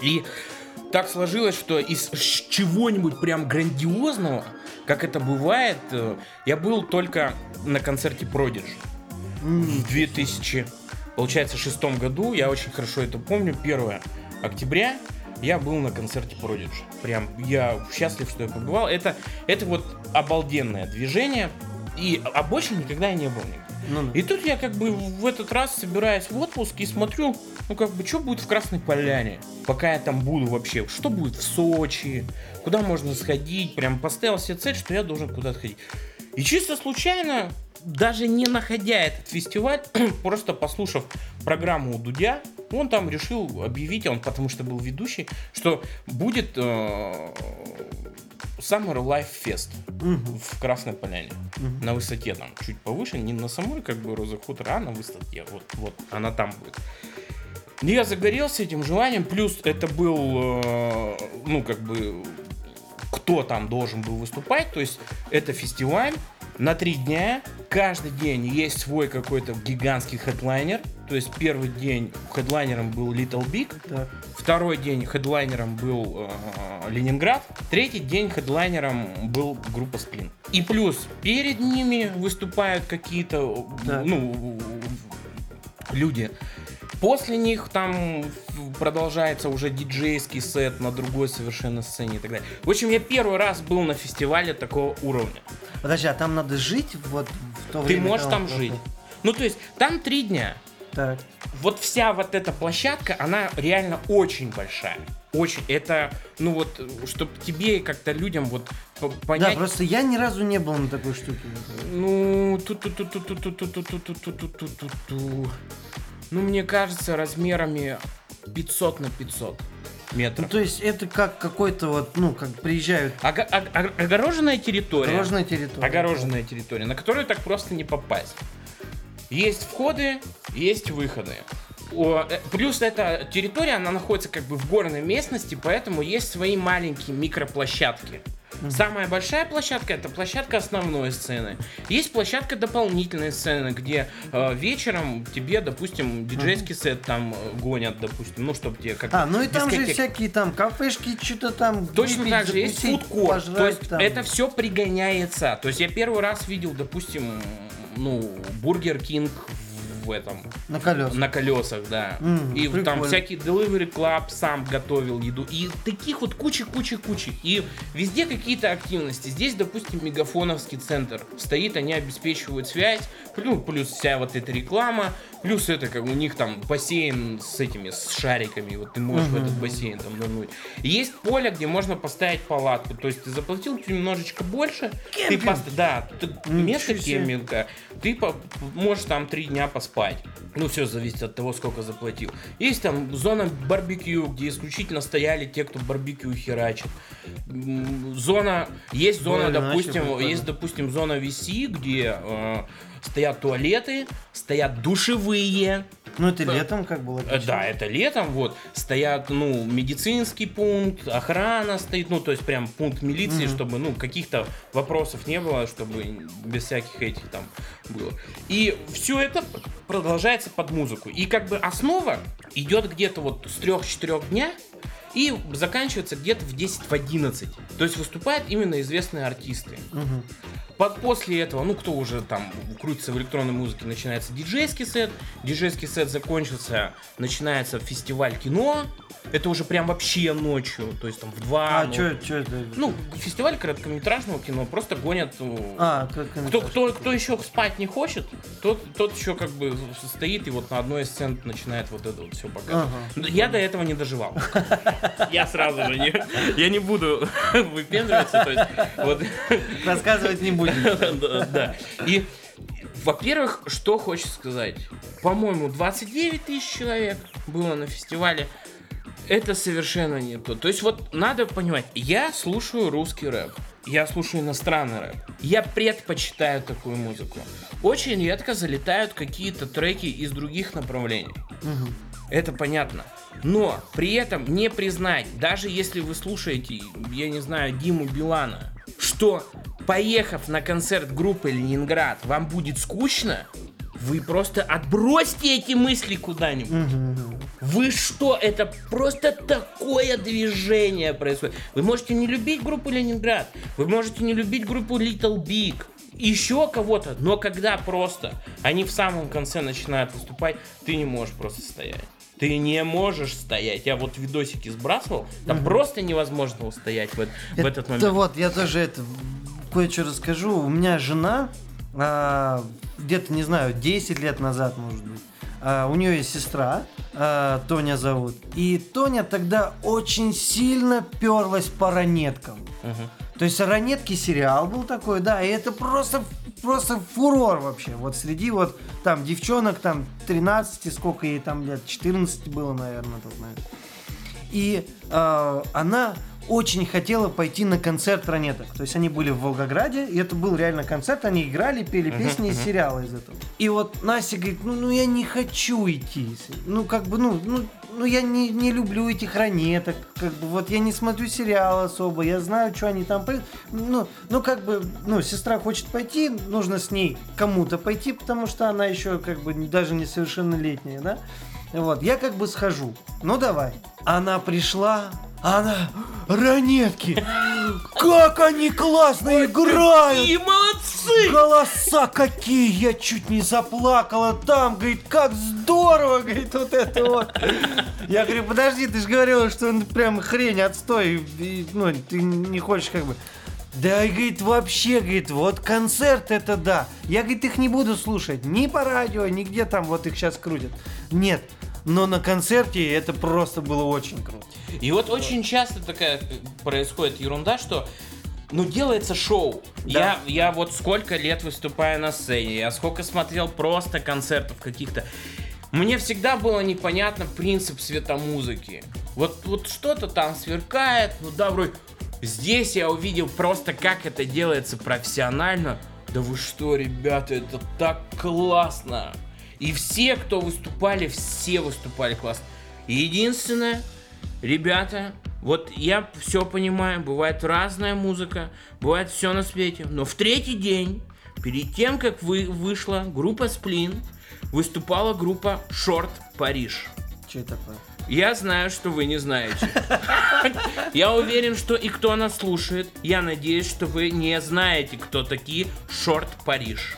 И так сложилось, что из чего-нибудь прям грандиозного, как это бывает, э, я был только на концерте Prodigy в 2000, получается, шестом году. Я очень хорошо это помню. 1 октября я был на концерте Prodigy. Прям я счастлив, что я побывал. Это, это вот обалденное движение. И, а больше никогда я не был нигде. Ну да. И тут я как бы в этот раз собираюсь в отпуск и смотрю, ну как бы, что будет в Красной Поляне, пока я там буду вообще, что будет в Сочи, куда можно сходить, прям поставил себе цель, что я должен куда-то ходить. И чисто случайно, даже не находя этот фестиваль, просто послушав программу у Дудя, он там решил объявить, он потому что был ведущий, что будет э, Summer Life Fest Мгм. в Красной Поляне. Мгм. На высоте там чуть повыше, не на самой как бы Роза Хутора, а на высоте. Вот, вот, она там будет. Я загорелся этим желанием, плюс это был, э, ну, как бы, кто там должен был выступать, то есть это фестиваль на три дня, каждый день есть свой какой-то гигантский хедлайнер, то есть первый день хедлайнером был Little Big, Так. Второй день хедлайнером был э, Ленинград. Третий день хедлайнером был группа Сплин. И плюс перед ними выступают какие-то ну, люди. После них там продолжается уже диджейский сет на другой совершенно сцене и так далее. В общем, я первый раз был на фестивале такого уровня. Подожди, а там надо жить вот в то Ты время? можешь когда там жить. Ну, то есть, там три дня. Так. вот вся вот эта площадка, она реально очень большая. Очень. Это, ну вот, чтобы тебе и как-то людям вот п- Да, понять. просто я ни разу не был на такой штуке. Ну, ту ту ту ту ту ту ту ту ту ту ту ту ту ту ту Ну, мне кажется, размерами 500 на 500 Ну, метров. то есть это как какой-то вот, ну, как приезжают Ого- ог- ог- огороженная территория. огороженная территория. Огороженная территория, на которую так просто не попасть. Есть входы, есть выходы. О, э, Плюс эта территория, она находится как бы в горной местности, поэтому есть свои маленькие микроплощадки. Самая большая площадка это площадка основной сцены. Есть площадка дополнительной сцены, где э, вечером тебе, допустим, диджейский сет там гонят, допустим, ну чтобы тебе как А, ну и там же всякие там кафешки, что-то там. Точно выпить, так же есть фудкорт. То есть там. это все пригоняется. То есть я первый раз видел, допустим, ну, Burger King в этом на колесах. на колесах, да. Мгм, и там прикольно. всякий Delivery Club сам готовил еду. И таких вот куча, куча, куча. И везде какие-то активности. Здесь, допустим, мегафоновский центр стоит, они обеспечивают связь. Плюс, плюс вся вот эта реклама. Плюс это как у них там бассейн с этими, с шариками. Вот ты можешь в этот бассейн там нырнуть. Есть поле, где можно поставить палатку. То есть ты заплатил немножечко больше. Ты Кемпинг. пост- Да, ты- место кемпинга. Ты можешь там три дня поспать. Ну, все зависит от того, сколько заплатил. Есть там зона барбекю, где исключительно стояли те, кто барбекю херачит. Зона, есть зона, Ой, допустим, прикольно. есть, допустим, зона VC, где э, стоят туалеты, стоят душевые, Ну это летом как было. Э, Да, это летом, вот, стоят, ну, медицинский пункт, охрана стоит, ну, то есть прям пункт милиции, Мгм. чтобы, ну, каких-то вопросов не было, чтобы без всяких этих там было. И все это продолжается под музыку. И как бы основа идет где-то вот с 3-4 дня, и заканчивается где-то в 10-11. То есть выступают именно известные артисты. Мгм. Под, после этого, ну, кто уже там крутится в электронной музыке, начинается диджейский сет. Диджейский сет закончился, начинается фестиваль кино. Это уже прям вообще ночью, то есть там в два. А ну, что это? Ну, фестиваль короткометражного кино просто гонят. ну, А, кто, кто, кто еще спать не хочет, тот, тот еще как бы стоит и вот на одной из сцен начинает вот это вот все показывать. Ага. Я до этого не доживал. Я сразу же не, я не буду выпендриваться. То есть, вот, Рассказывать не будем. да. И, во-первых, что хочется сказать. По-моему, 29 тысяч человек было на фестивале. Это совершенно не то. То есть вот надо понимать, я слушаю русский рэп. Я слушаю иностранный рэп. Я предпочитаю такую музыку. Очень редко залетают какие-то треки из других направлений. Мгм. Это понятно. Но при этом не признать, даже если вы слушаете, я не знаю, Диму Билана, что поехав на концерт группы Ленинград, вам будет скучно, вы просто отбросьте эти мысли куда-нибудь. Мгм. Вы что? Это просто такое движение происходит. Вы можете не любить группу Ленинград, вы можете не любить группу Little Big, еще кого-то, но когда просто они в самом конце начинают выступать, ты не можешь просто стоять. Ты не можешь стоять. Я вот видосики сбрасывал, там просто невозможно устоять в, эт- в этот момент. Это вот, я тоже это кое-что расскажу. У меня жена а, где-то, не знаю, 10 лет назад, может быть. а, у нее есть сестра, а, Тоня зовут. И Тоня тогда очень сильно перлась по ранеткам. Мгм. То есть ранетки сериал был такой, да, и это просто, просто фурор вообще. Вот среди вот там девчонок, там 13, сколько ей там лет, 14 было, наверное, на тот момент. И э, она очень хотела пойти на концерт ранеток. То есть они были в Волгограде, и это был реально концерт, они играли, пели песни из сериала из этого. И вот Настя говорит, ну, ну я не хочу идти. Ну как бы, ну, ну, ну я не, не люблю этих ранеток, как бы вот я не смотрю сериал особо, я знаю, что они там поют. Ну, ну как бы, ну сестра хочет пойти, нужно с ней кому-то пойти, потому что она еще как бы даже несовершеннолетняя, да? Вот, я как бы схожу. Ну давай. Она пришла, она ранетки. Как они классно играют! И молодцы! Голоса какие! Я чуть не заплакала там, говорит, как здорово, говорит, вот это вот. Я говорю, подожди, ты же говорила, что он прям хрень, отстой, и, ну, ты не хочешь как бы... Да, и, говорит, вообще, говорит, вот концерт это да. Я, говорит, их не буду слушать ни по радио, ни где там вот их сейчас крутят. Нет, но на концерте это просто было очень круто. И вот очень часто такая происходит ерунда, что ну, делается шоу. Я, я вот сколько лет выступаю на сцене, я сколько смотрел просто концертов каких-то. Мне всегда было непонятно принцип светомузыки. Вот, вот что-то там сверкает, ну да, вроде... Здесь я увидел просто, как это делается профессионально. Да вы что, ребята, это так классно! И все, кто выступали, все выступали классно. Единственное, ребята, вот я все понимаю, бывает разная музыка, бывает все на свете, но в третий день, перед тем, как вы, вышла группа Сплин, выступала группа Шорт Париж. Что это такое? Я знаю, что вы не знаете. Я уверен, что и кто нас слушает, я надеюсь, что вы не знаете, кто такие Шорт Париж.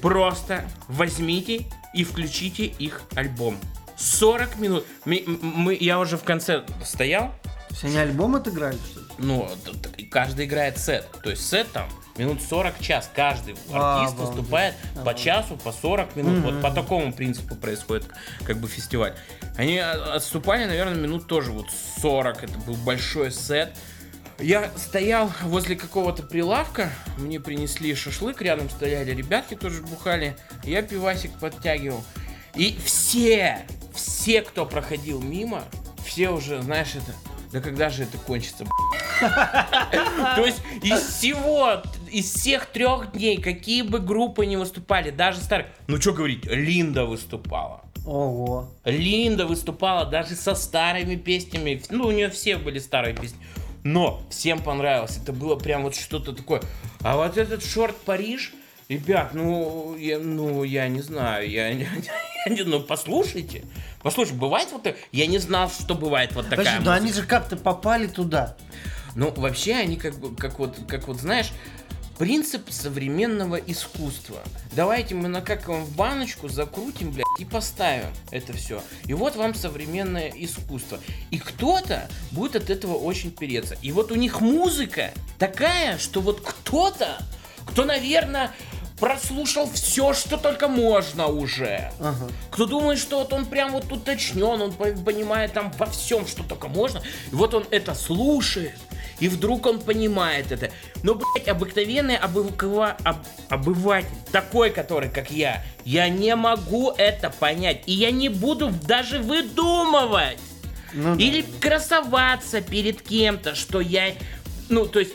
Просто возьмите и включите их альбом. 40 минут. Мы, мы, я уже в конце стоял. Все они альбом отыграли, что ли? Ну, каждый играет сет. То есть сет там минут 40 час. Каждый А, артист обалдеть. выступает по Ага. часу, по 40 минут. Вот Мгм. по такому принципу происходит как бы фестиваль. Они а, отступали, наверное, минут тоже вот 40. Это был большой сет. Я стоял возле какого-то прилавка, мне принесли шашлык, рядом стояли ребятки тоже бухали, я пивасик подтягивал. И все, все, кто проходил мимо, все уже, знаешь, это, да когда же это кончится, то есть из всего, из всех трех дней, какие бы группы не выступали, даже старые, ну что говорить, Линда выступала. Ого. Линда выступала даже со старыми песнями. Ну, у нее все были старые песни. Но всем понравилось. Это было прям вот что-то такое. А вот этот шорт Париж, ребят, ну, я, ну, я не знаю. Я, не- я ну, послушайте. Послушайте, бывает вот? Я не знал, что бывает вот такая Подожди, но они музыка. же как-то попали туда. Ну, вообще, они как бы, как вот, как вот, знаешь, принцип современного искусства. Давайте мы накакаем в баночку, закрутим, блядь, и поставим это все. И вот вам современное искусство. И кто-то будет от этого очень переться. И вот у них музыка такая, что вот кто-то, кто, наверное, прослушал все, что только можно уже. Ага. Кто думает, что вот он прям вот уточнен, он по- понимает там во всем, что только можно. И вот он это слушает, и вдруг он понимает это. Но, блядь, обыкновенный обывкова- об- обыватель, такой, который, как я, я не могу это понять. И я не буду даже выдумывать. Ну да. Или красоваться перед кем-то, что я... Ну, то есть,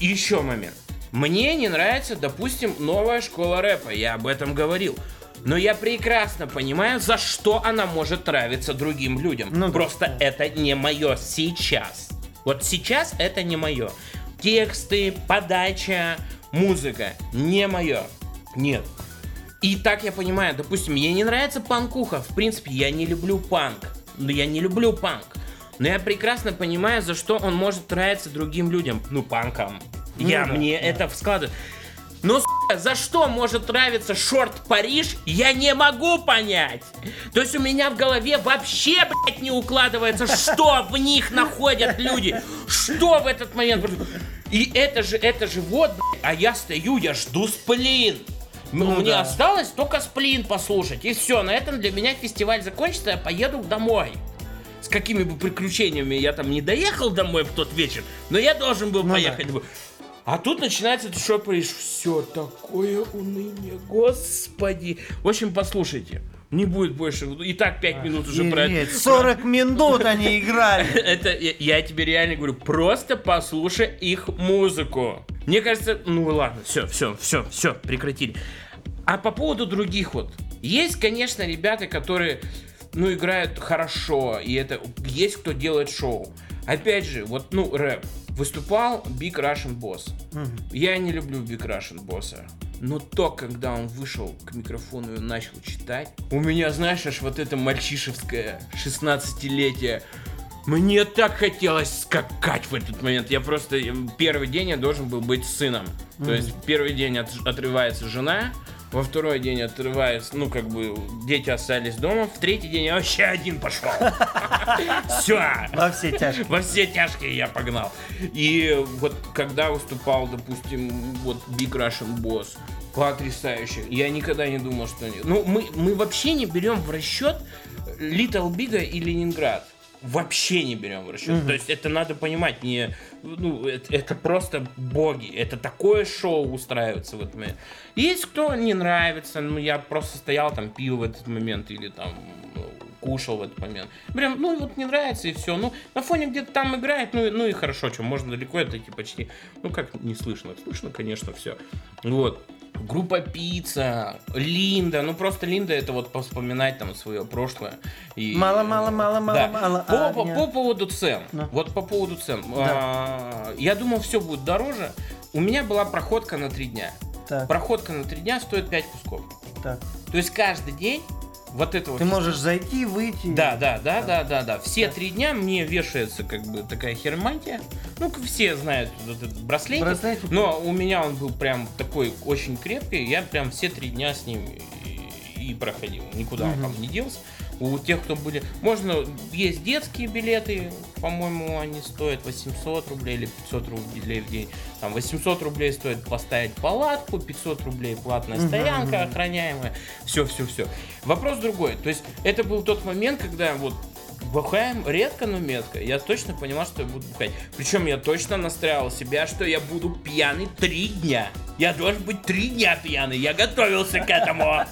еще момент. Мне не нравится, допустим, новая школа рэпа, я об этом говорил. Но я прекрасно понимаю, за что она может нравиться другим людям. Ну Просто да. это не мое сейчас. Вот сейчас это не мое. Тексты, подача, музыка не мое. Нет. И так я понимаю, допустим, мне не нравится панкуха. В принципе, я не люблю панк. Но я не люблю панк. Но я прекрасно понимаю, за что он может нравиться другим людям. Ну, панкам. Ну я да, мне да. это складываю. Но, сука, за что может нравиться шорт Париж, я не могу понять. То есть у меня в голове вообще, блядь, не укладывается, что в них находят люди. Что в этот момент. И это же, это же вот, блядь, а я стою, я жду сплин. Ну, Ну мне да. осталось только сплин послушать. И все, на этом для меня фестиваль закончится, я поеду домой. С какими бы приключениями я там не доехал домой в тот вечер, но я должен был Ну да. поехать домой. А тут начинается это что Все такое уныние, господи. В общем, послушайте. Не будет больше. И так 5 минут уже про это. Охереть, 40 минут они играли. Это я, я тебе реально говорю, просто послушай их музыку. Мне кажется, ну ладно, все, все, все, все, прекратили. А по поводу других вот, есть, конечно, ребята, которые, ну, играют хорошо, и это есть кто делает шоу. Опять же, вот, ну, рэп. Выступал Big Russian Boss. Мгм. Я не люблю Big Russian босса. Но то, когда он вышел к микрофону и начал читать, у меня, знаешь, аж вот это мальчишевское 16-летие. Мне так хотелось скакать в этот момент. Я просто... Первый день я должен был быть сыном. То есть первый день от- отрывается жена, во второй день отрывается, ну, как бы, дети остались дома, в третий день я вообще один пошел. Все. Во все тяжкие. Во все тяжкие я погнал. И вот когда выступал, допустим, вот Big Russian Boss, потрясающе. Я никогда не думал, что... Ну, мы, мы вообще не берем в расчет Little Big и Ленинград. Вообще не берем в расчет. То есть это надо понимать, не, ну, это, это просто боги. Это такое шоу устраивается в этот момент. Есть кто не нравится, ну я просто стоял там, пил в этот момент или там ну, кушал в этот момент. Прям, ну вот не нравится и все. Ну, на фоне где-то там играет, ну, ну и хорошо, что можно далеко отойти почти. Ну как не слышно? Слышно, конечно, все. Вот. Группа Пицца, Линда, ну просто Линда это вот вспоминать там свое прошлое. И, Мало, мало, мало, мало, Да. мало По, по- огня. по поводу цен. Ну. Вот по поводу цен. А, я думал, все будет дороже. У меня была проходка на три дня. Так, Проходка на три дня стоит 5 кусков. так. То есть каждый день вот этого Ты можешь зайти, выйти. Да, да, да, Да. да, да, да. Все Да. три дня мне вешается как бы такая хермантия. Ну, все знают вот этот браслетик. Браслетик. Но у меня он был прям такой очень крепкий. Я прям все три дня с ним и, и проходил. Никуда он Мгм. там не делся. У тех, кто были... Можно... Есть детские билеты, по-моему, они стоят 800 рублей или 500 рублей в день. Там 800 рублей стоит поставить палатку, 500 рублей платная стоянка охраняемая. Все, все, все. Вопрос другой. То есть это был тот момент, когда вот бухаем редко, но метко. Я точно понимал, что я буду бухать. Причем я точно настраивал себя, что я буду пьяный три дня. Я должен быть три дня пьяный. Я готовился к этому.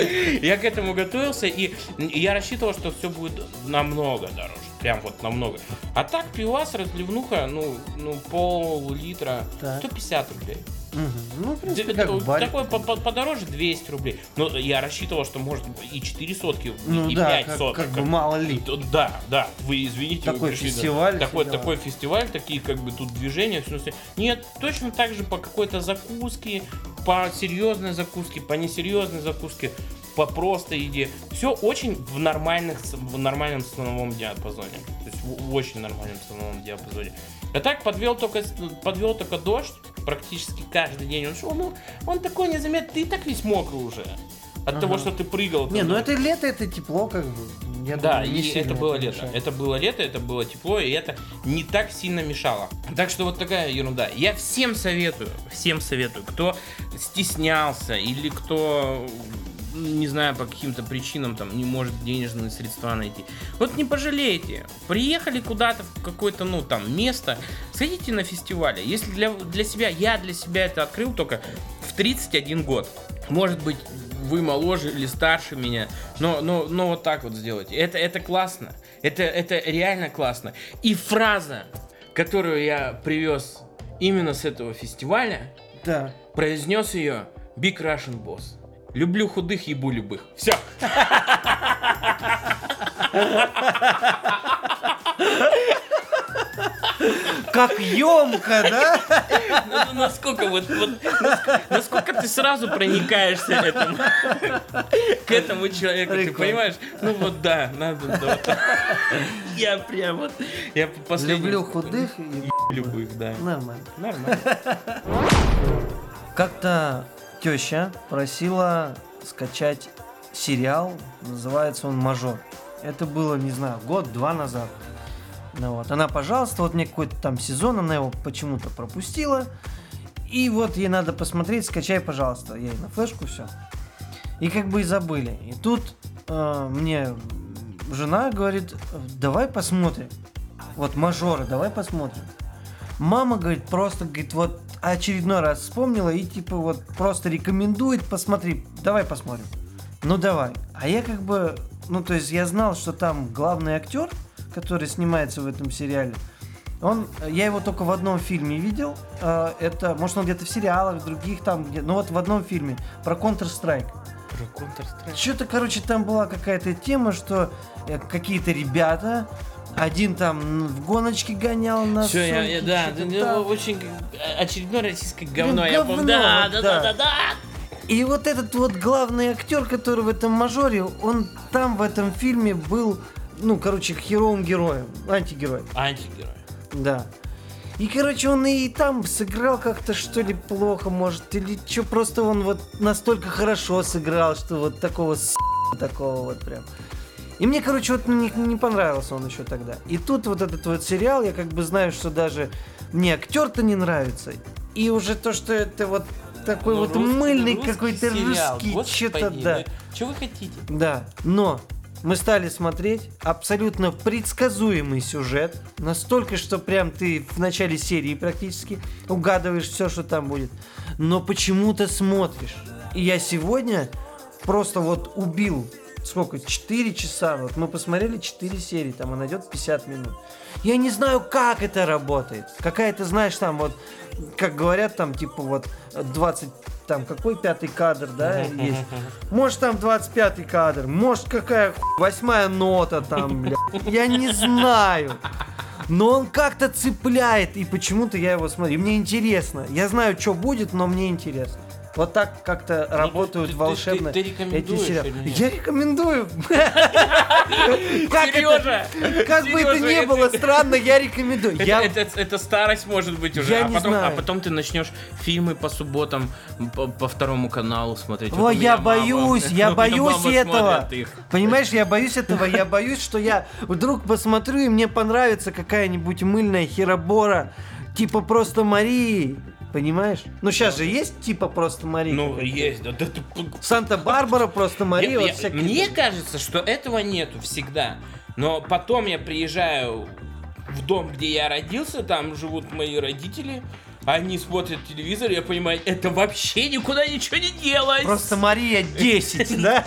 Я к этому готовился, и я рассчитывал, что все будет намного дороже. Прям вот намного. А так пивас, разливнуха, ну, ну пол-литра, Так. 150 рублей. Мгм. Ну, в принципе, как. Такой по- по- подороже 200 рублей. Но я рассчитывал, что может и 4 сотки, Ну и да, 5 как, соток. как бы мало ли. Да, да, вы извините, вы Такой пришли, да. фестиваль, такой, все дела. такой фестиваль, такие как бы тут движения, все, все. Нет, точно так же по какой-то закуске, по серьезной закуске, по несерьезной закуске, по просто еде. Все очень в нормальных, в нормальном ценовом диапазоне. То есть в, очень нормальном ценовом диапазоне. А так подвел только, подвел только дождь практически каждый день. Он шел, ну, он такой незаметный, ты и так весь мокрый уже. От Ага. того, что ты прыгал. Не, ну это лето, это тепло, как бы. Я Да, думаю, не и это было лето. мешает. Это было лето, это было тепло, и это не так сильно мешало. Так что вот такая ерунда. Я всем советую, всем советую, кто стеснялся или кто не знаю, по каким-то причинам там не может денежные средства найти. Вот не пожалейте. Приехали куда-то в какое-то, ну, там, место, сходите на фестивале. Если для, для себя, я для себя это открыл только в 31 год. Может быть, вы моложе или старше меня, но, но, но вот так вот сделайте. Это, это классно. Это, это реально классно. И фраза, которую я привез именно с этого фестиваля, Да. произнес ее Big Russian Boss. Люблю худых, ебу любых. Все. Как емко, да? Ну, насколько вот, вот насколько, насколько ты сразу проникаешься этому, к этому человеку, ты Прикольно. понимаешь? Ну вот да, надо. да, вот так. Я прям вот, я последний Люблю худых и любых, да. нормально. Нормально. Как-то теща просила скачать сериал, называется он «Мажор». Это было, не знаю, год-два назад. Ну вот, она, пожалуйста, вот мне какой-то там сезон, она его почему-то пропустила. И вот ей надо посмотреть, скачай, пожалуйста. Я ей на флешку все. И как бы и забыли. И тут э, мне жена говорит, давай посмотрим. Вот мажоры, давай посмотрим. Мама, говорит, просто, говорит, вот очередной раз вспомнила и типа вот просто рекомендует, посмотри, давай посмотрим. Ну давай. А я как бы, ну то есть я знал, что там главный актер, который снимается в этом сериале, он, я его только в одном фильме видел. э, Это, может, он где-то в сериалах, других там, где, ну вот в одном фильме про Counter-Strike. Про Counter-Strike. Что-то, короче, там была какая-то тема, что э, какие-то ребята, один там в гоночке гонял на Все, я, я- да, да, да, очень очередное российское говно, Ну, я помню. говно, Да, да, да. да, да, да. И вот этот вот главный актер, который в этом мажоре, он там в этом фильме был, ну, короче, херовым героем, антигероем. Антигерой. Да. И, короче, он и там сыграл как-то, что ли, плохо, может, или что, просто он вот настолько хорошо сыграл, что вот такого с... такого вот прям. И мне, короче, вот не, не понравился он еще тогда. И тут вот этот вот сериал, я как бы знаю, что даже мне актер-то не нравится. И уже то, что это вот такой Ну, вот русский- мыльный русский какой-то русский, господи, что-то, да. Что вы хотите? Да, но мы стали смотреть абсолютно предсказуемый сюжет, настолько, что прям ты в начале серии практически угадываешь все, что там будет, но почему-то смотришь. И я сегодня просто вот убил сколько, 4 часа. Вот мы посмотрели 4 серии, там она идет 50 минут. Я не знаю, как это работает. Какая-то, знаешь, там вот, как говорят, там, типа вот 20 там какой пятый кадр, да, есть. Может там 25 кадр, может какая восьмая нота там, бля. Я не знаю. Но он как-то цепляет, и почему-то я его смотрю. И мне интересно. Я знаю, что будет, но мне интересно. Вот так как-то работают ты- ты- волшебно ты- ты эти рекомендуешь сериалы. Я рекомендую. Сережа! Как бы это ни было странно, я рекомендую. Это, старость может быть уже, а, потом, а потом ты начнешь фильмы по субботам по, второму каналу смотреть. Ой, меня я боюсь, я боюсь этого. Понимаешь, я боюсь этого, я боюсь, что я вдруг посмотрю, и мне понравится какая-нибудь мыльная херобора, типа просто Марии. Понимаешь? Ну сейчас же есть типа просто Мария. Ну, есть. да, да, ты- Санта-Барбара, просто Мария, Я- вот я- всякие. Мне кажется, что этого нету всегда. Но потом я приезжаю в дом, где я родился, там живут мои родители, они смотрят телевизор, я понимаю, это вообще никуда ничего не делать. Просто Мария 10, да?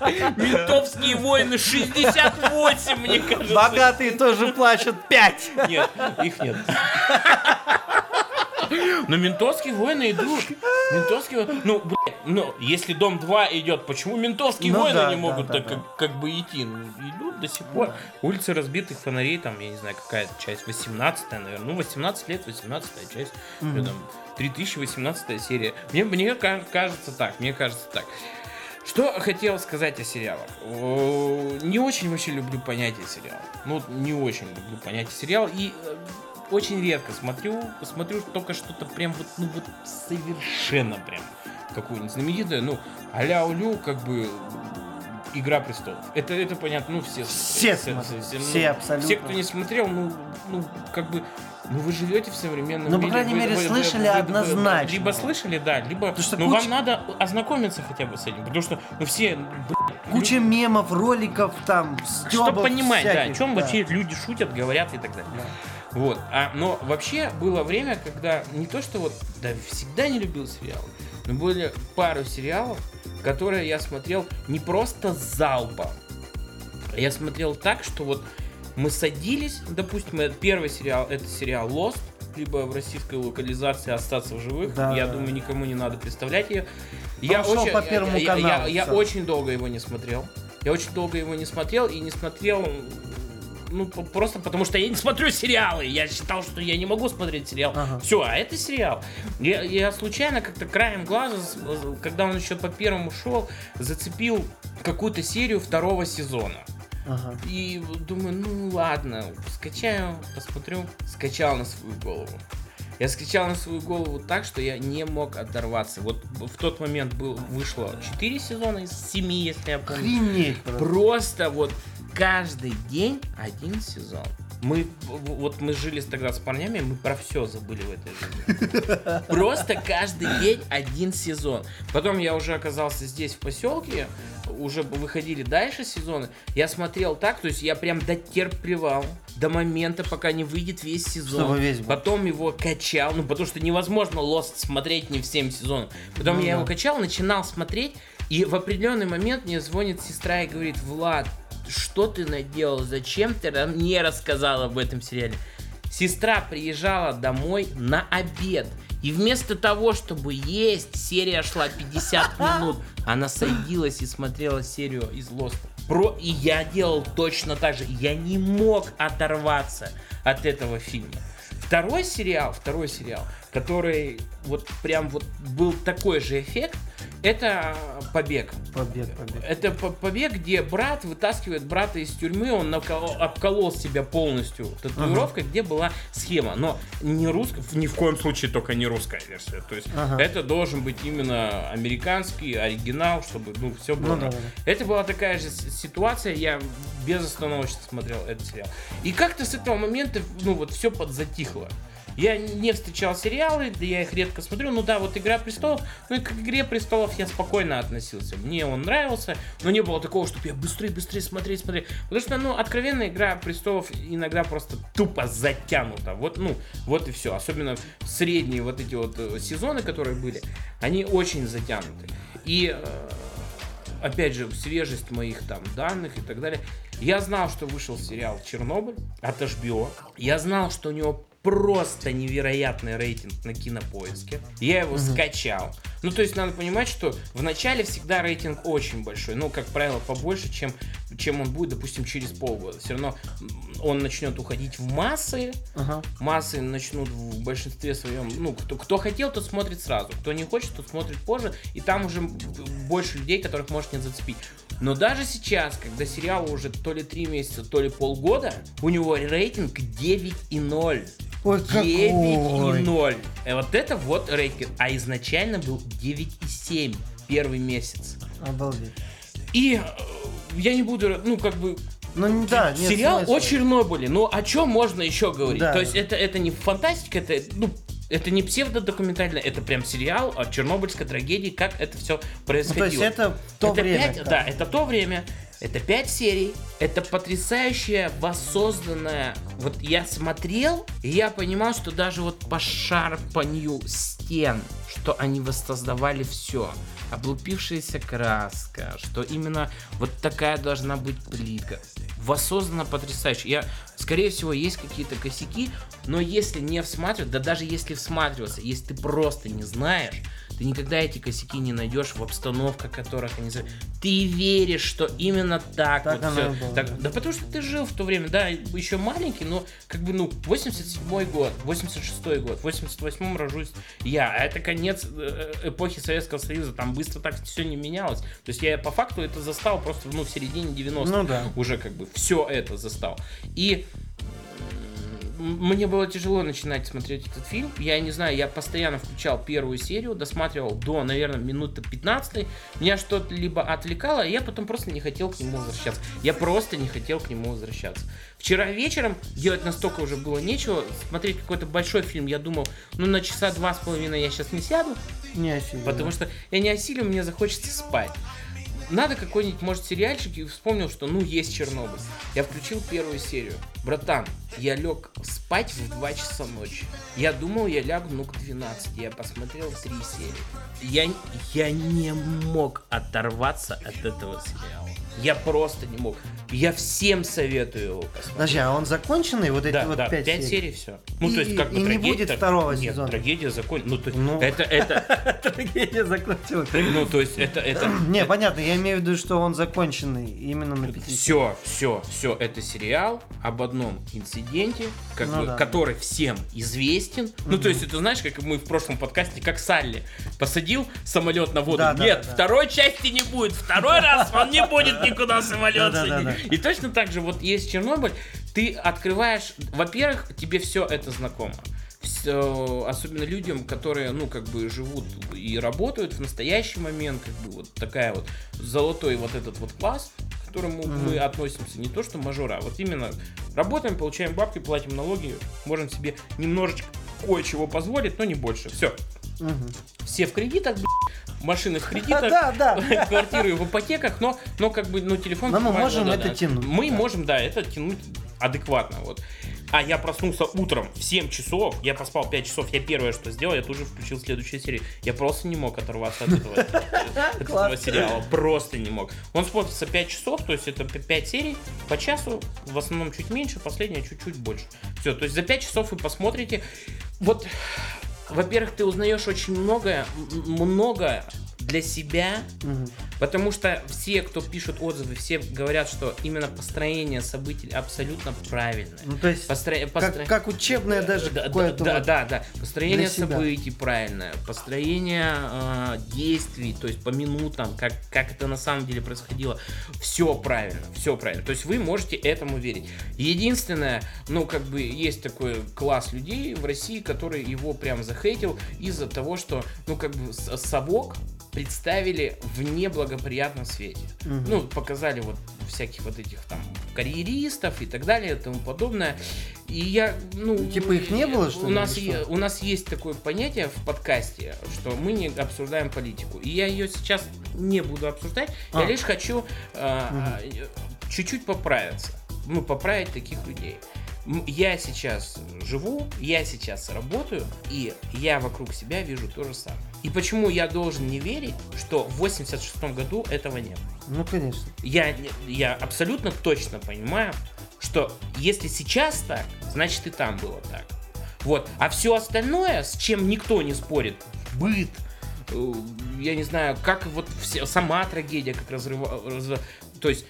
Ментовские войны 68, мне кажется. Богатые тоже плачут 5. Нет, их нет. Но ментовские войны идут. Ментовские войны. Ну, блядь, ну, если Дом 2 идет, почему ментовские Ну войны да, не могут да, так да. Как, как бы идти? Ну, идут до сих пор. Улицы разбитых фонарей, там, я не знаю, какая часть, 18 наверное. Ну, 18 лет, 18 часть. Что там, 3018 серия. Мне, мне ка- кажется так, мне кажется так. Что хотел сказать о сериалах? Не очень вообще люблю понятие сериала. Ну, не очень люблю понятие сериал. И э, очень редко смотрю, смотрю только что-то прям вот, ну вот совершенно прям какую-нибудь знаменитую, ну, а-ля Улю, как бы Игра престолов. Это, это понятно, ну все. Все смотрят, все абсолютно. Все, кто не смотрел, ну, ну, как бы, ну вы живете в современном Ну, по мире. крайней вы- мере, вы- слышали вы- однозначно. Либо слышали, да, либо, Потому что ну куча- вам надо ознакомиться хотя бы с этим, потому что, ну все, блин, Куча мемов, роликов там, чтобы стёбов понимать, да, о всяких, чем да. вообще люди шутят, говорят и так далее. Вот. А, но вообще было время, когда не то, что вот, да, всегда не любил сериалы, но были пару сериалов, которые я смотрел не просто залпом, я смотрел так, что вот мы садились, допустим, это первый сериал, это сериал Lost, либо в российской локализации «Остаться в живых». Да. Я думаю, никому не надо представлять ее. Я очень, по Первому я- я- я- каналу, я всё. очень долго его не смотрел. Я очень долго его не смотрел и не смотрел ну, просто потому что я не смотрю сериалы. Я считал, что я не могу смотреть сериал. Ага. Все, а это сериал. Я, я случайно как-то краем глаза, с- когда он еще по первому шел, зацепил какую-то серию второго сезона. Ага. И думаю, ну ладно, скачаю, посмотрю. Скачал на свою голову. Я скачал на свою голову так, что я не мог оторваться. Вот в тот момент был, вышло 4 сезона из 7, если я помню. Охренеть просто. Просто вот каждый день один сезон. Мы вот мы жили тогда с парнями, мы про все забыли в этой жизни. Просто каждый день один сезон. Потом я уже оказался здесь в поселке, уже выходили дальше сезоны. Я смотрел так, то есть я прям дотерпевал до момента, пока не выйдет весь сезон. Чтобы весь был. Потом его качал, ну потому что невозможно Lost смотреть не всем сезонам. Потом Ну я да. его качал, начинал смотреть, и в определенный момент мне звонит сестра и говорит, Влад, что ты наделал, зачем ты не рассказал об этом сериале? Сестра приезжала домой на обед. И вместо того, чтобы есть, серия шла 50 минут. Она садилась и смотрела серию из Lost. Про... И я делал точно так же. Я не мог оторваться от этого фильма. Второй сериал, второй сериал, который вот прям вот был такой же эффект, это «Побег». Побег, побег. Это по- побег, где брат вытаскивает брата из тюрьмы, он накол- обколол себя полностью татуировкой, где была схема. Но не русская, ни в коем случае только не русская версия. То есть Ага. это должен быть именно американский оригинал, чтобы ну все было. Ну да, да, Это была такая же ситуация, я безостановочно смотрел этот сериал. И как-то с этого момента, ну вот все подзатихло. Я не встречал сериалы, да я их редко смотрю. Ну да, вот Игра престолов. Ну и к Игре престолов я спокойно относился. Мне он нравился, но не было такого, чтобы я быстрее, быстрее смотреть, смотреть. Потому что, ну, откровенно, Игра престолов иногда просто тупо затянута. Вот, ну, вот и все. Особенно средние вот эти вот э, сезоны, которые были, они очень затянуты. И э, опять же, свежесть моих там данных и так далее. Я знал, что вышел сериал «Чернобыль» от HBO. Я знал, что у него просто невероятный рейтинг на кинопоиске. Я его mm-hmm. скачал. Ну, то есть надо понимать, что в начале всегда рейтинг очень большой. Ну, как правило, побольше, чем, чем он будет, допустим, через полгода. Все равно он начнет уходить в массы. Ага. Массы начнут в большинстве своем. Ну, кто, кто хотел, тот смотрит сразу. Кто не хочет, тот смотрит позже. И там уже больше людей, которых может не зацепить. Но даже сейчас, когда сериал уже то ли 3 месяца, то ли полгода, у него рейтинг 9,0. Ой, 9,0. И вот это вот рейтинг. А изначально был 9,7 первый месяц. Обалдеть. И э, я не буду, ну, как бы, ну, да, нет Сериал смысла. о Чернобыле. Ну, о чем можно еще говорить? Да. То есть это, это не фантастика, это, ну, это не псевдодокументально, это прям сериал о чернобыльской трагедии, как это все происходило. Ну, то есть это то это время. 5, да, это то время. Это пять серий. Это потрясающая, воссозданная... Вот я смотрел, и я понимал, что даже вот по шарпанью стен, что они воссоздавали все. Облупившаяся краска, что именно вот такая должна быть плитка. Воссоздано потрясающе. Я, скорее всего, есть какие-то косяки, но если не всматриваться, да даже если всматриваться, если ты просто не знаешь, ты никогда эти косяки не найдешь в обстановках, которых они... Ты веришь, что именно так, так вот все. Было, так, да. потому что ты жил в то время, да, еще маленький, но как бы, ну, 87 год, 86 год, в 88 рожусь я. А это конец э, эпохи Советского Союза, там быстро так все не менялось. То есть я по факту это застал просто, ну, в середине 90-х. Ну да. Уже как бы все это застал. И мне было тяжело начинать смотреть этот фильм. Я не знаю, я постоянно включал первую серию, досматривал до, наверное, минуты 15. Меня что-то либо отвлекало, и я потом просто не хотел к нему возвращаться. Я просто не хотел к нему возвращаться. Вчера вечером делать настолько уже было нечего. Смотреть какой-то большой фильм, я думал, ну на часа два с половиной я сейчас не сяду. Не осилю. Потому что я не осилю, мне захочется спать надо какой-нибудь, может, сериальчик, и вспомнил, что, ну, есть Чернобыль. Я включил первую серию. Братан, я лег спать в 2 часа ночи. Я думал, я лягу, ну, к 12. Я посмотрел три серии. Я, я не мог оторваться от этого сериала. Я просто не мог. Я всем советую его посмотреть. Подожди, а он законченный? Вот эти да, вот да, пять, серий? серий все. Ну, и, то есть, как и, бы, не будет второго Нет, сезона? трагедия закончена. Ну, то, ну, это, это... Трагедия закончилась. Ну, то есть, это... это не, понятно, я имею в виду, что он законченный именно на пяти Все, все, все. Это сериал об одном инциденте, как ну, бы, да. который всем известен. Ну, то есть, это знаешь, как мы в прошлом подкасте, как Салли посадил самолет на воду. Да, Нет, да, да, второй части не будет. Второй раз он не будет никуда самолет да. И точно так же вот есть Чернобыль, ты открываешь, во-первых, тебе все это знакомо. Все, особенно людям, которые, ну, как бы живут и работают в настоящий момент, как бы вот такая вот золотой вот этот вот класс, к которому mm-hmm. мы относимся, не то что мажора, а вот именно работаем, получаем бабки, платим налоги, можем себе немножечко кое-чего позволить, но не больше. Все. Угу. Все в кредитах, машины в кредитах, да, да. квартиры в ипотеках, но, но как бы, ну, телефон... Но мы можем да, это да. тянуть. Мы да. можем, да, это тянуть адекватно, вот. А я проснулся утром в 7 часов, я поспал 5 часов, я первое, что сделал, я тут же включил следующую серию. Я просто не мог оторваться от этого, этого сериала, просто не мог. Он смотрится 5 часов, то есть это 5 серий по часу, в основном чуть меньше, последняя чуть-чуть больше. Все, то есть за 5 часов вы посмотрите. Вот во-первых, ты узнаешь очень многое, много для себя, Мгм. потому что все, кто пишут отзывы, все говорят, что именно построение событий абсолютно правильное. Ну, то есть, Постро- как, постро- как учебное даже да, какое-то да, вот. да, да. Построение для себя. событий правильное, построение э, действий, то есть по минутам, как, как это на самом деле происходило. Все правильно, все правильно. То есть вы можете этому верить. Единственное, ну, как бы есть такой класс людей в России, который его прям захейтил из-за того, что, ну, как бы совок представили в неблагоприятном свете. Мгм. Ну, показали вот всяких вот этих там карьеристов и так далее и тому подобное. И я, ну... Типа их не было, что у ли, нас, е- у нас есть такое понятие в подкасте, что мы не обсуждаем политику. И я ее сейчас не буду обсуждать. А. Я лишь хочу э, чуть-чуть поправиться. Ну, поправить таких людей. Я сейчас живу, я сейчас работаю, и я вокруг себя вижу то же самое. И почему я должен не верить, что в 86 году этого нет? Ну, конечно. Я, я абсолютно точно понимаю, что если сейчас так, значит и там было так. Вот. А все остальное, с чем никто не спорит, быт, э, я не знаю, как вот все, сама трагедия, как разрыва, разрыва то есть,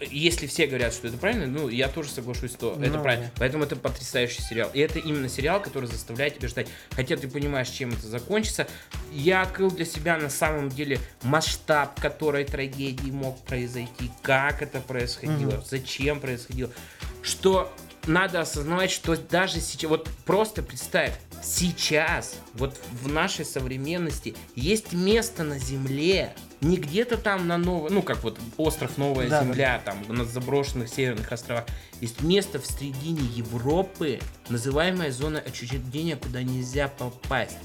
если все говорят, что это правильно, ну, я тоже соглашусь, что ну, это правильно. Поэтому это потрясающий сериал. И это именно сериал, который заставляет тебя ждать. Хотя ты понимаешь, чем это закончится. Я открыл для себя на самом деле масштаб, которой трагедии мог произойти, как это происходило, угу. зачем происходило. Что надо осознавать, что даже сейчас, вот просто представь, сейчас, вот в нашей современности есть место на Земле, не где-то там на новой, ну как вот остров Новая да, Земля, да. там на заброшенных северных островах, есть место в середине Европы, называемая зона отчуждения, куда нельзя попасть.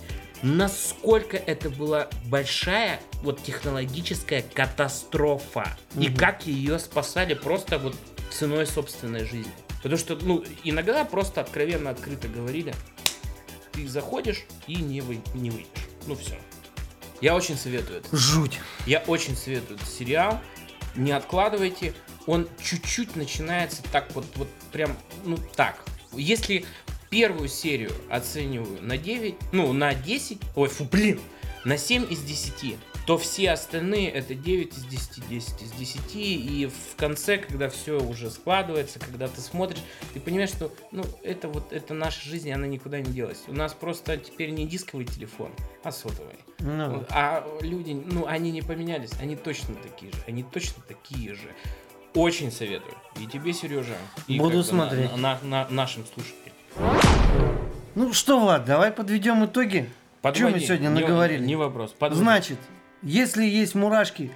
Насколько это была большая вот технологическая катастрофа. Угу. И как ее спасали просто вот ценой собственной жизни. Потому что, ну, иногда просто откровенно, открыто говорили, ты заходишь и не, вы, не выйдешь. Ну все. Я очень советую это. Жуть. Я очень советую этот сериал. Не откладывайте. Он чуть-чуть начинается так вот, вот прям, ну так. Если первую серию оцениваю на 9, ну, на 10, ой, фу, блин, на 7 из 10, то все остальные это 9 из 10, 10 из 10, и в конце, когда все уже складывается, когда ты смотришь, ты понимаешь, что, ну, это вот, это наша жизнь, она никуда не делась. У нас просто теперь не дисковый телефон, а сотовый. Ну. А люди, ну, они не поменялись, они точно такие же, они точно такие же. Очень советую. И тебе, Сережа, и Буду смотреть. На, на, на нашим слушателям. Ну что, Влад, давай подведем итоги. Подводи. Чем мы сегодня не, наговорили? Не вопрос. Подводи. Значит, если есть мурашки,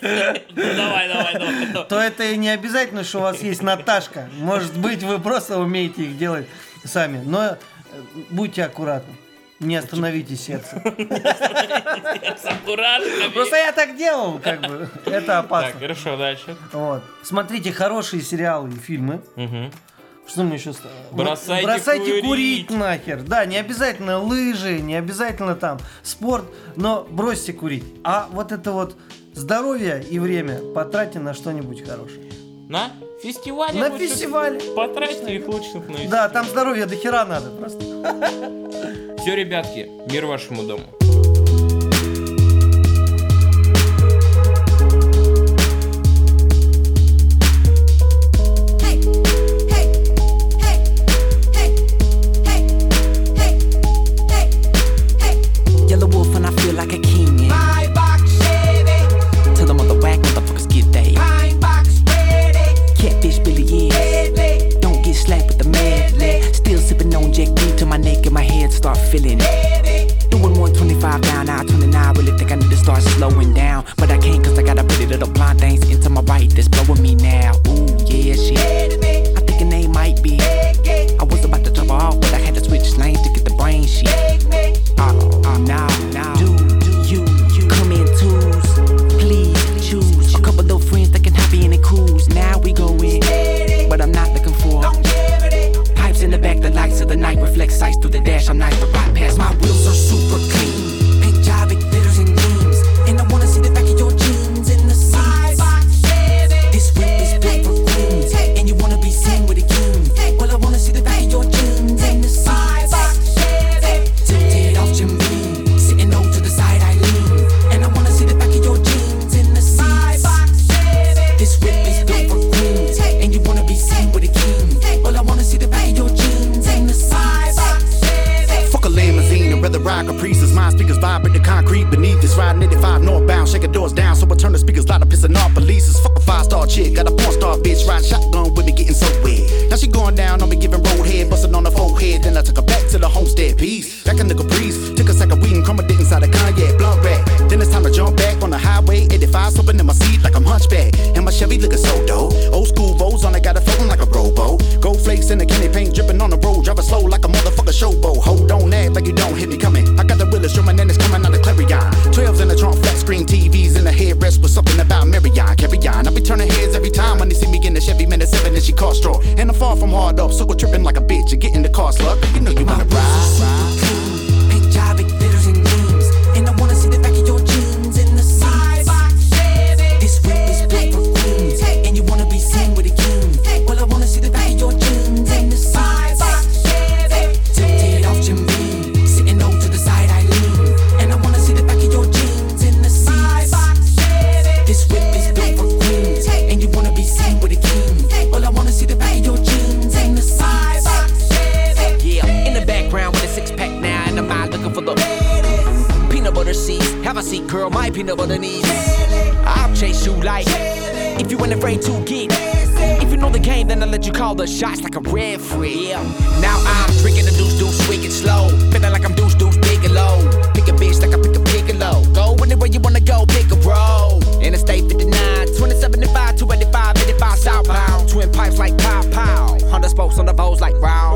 давай, давай, давай. То это и не обязательно, что у вас есть Наташка. Может быть, вы просто умеете их делать сами. Но э, будьте аккуратны. Не остановите сердце. Просто я так делал, как бы. Это опасно. Так, хорошо, дальше. Вот. Смотрите хорошие сериалы и фильмы. Угу. Что мы еще Бросайте, Бросайте курить. курить нахер. Да, не обязательно лыжи, не обязательно там спорт, но бросьте курить. А вот это вот здоровье и время потратьте на что-нибудь хорошее. На фестивале? На фестивале. Потратьте их лучше на. Да, там здоровья до хера надо просто. Все, ребятки, мир вашему дому. the blind things with a king. Well, I wanna see the back of your jeans and the seats. Yeah, in the background with a six pack now, and I'm out looking for the peanut butter seeds. Have a seat, girl, my peanut butter needs. I'll chase you like if you ain't afraid to get. If you know the game, then I'll let you call the shots like a referee. Yeah. Now I'm drinking the deuce deuce, wicked slow. Feeling like I'm deuce deuce, spokes on the bows like wow.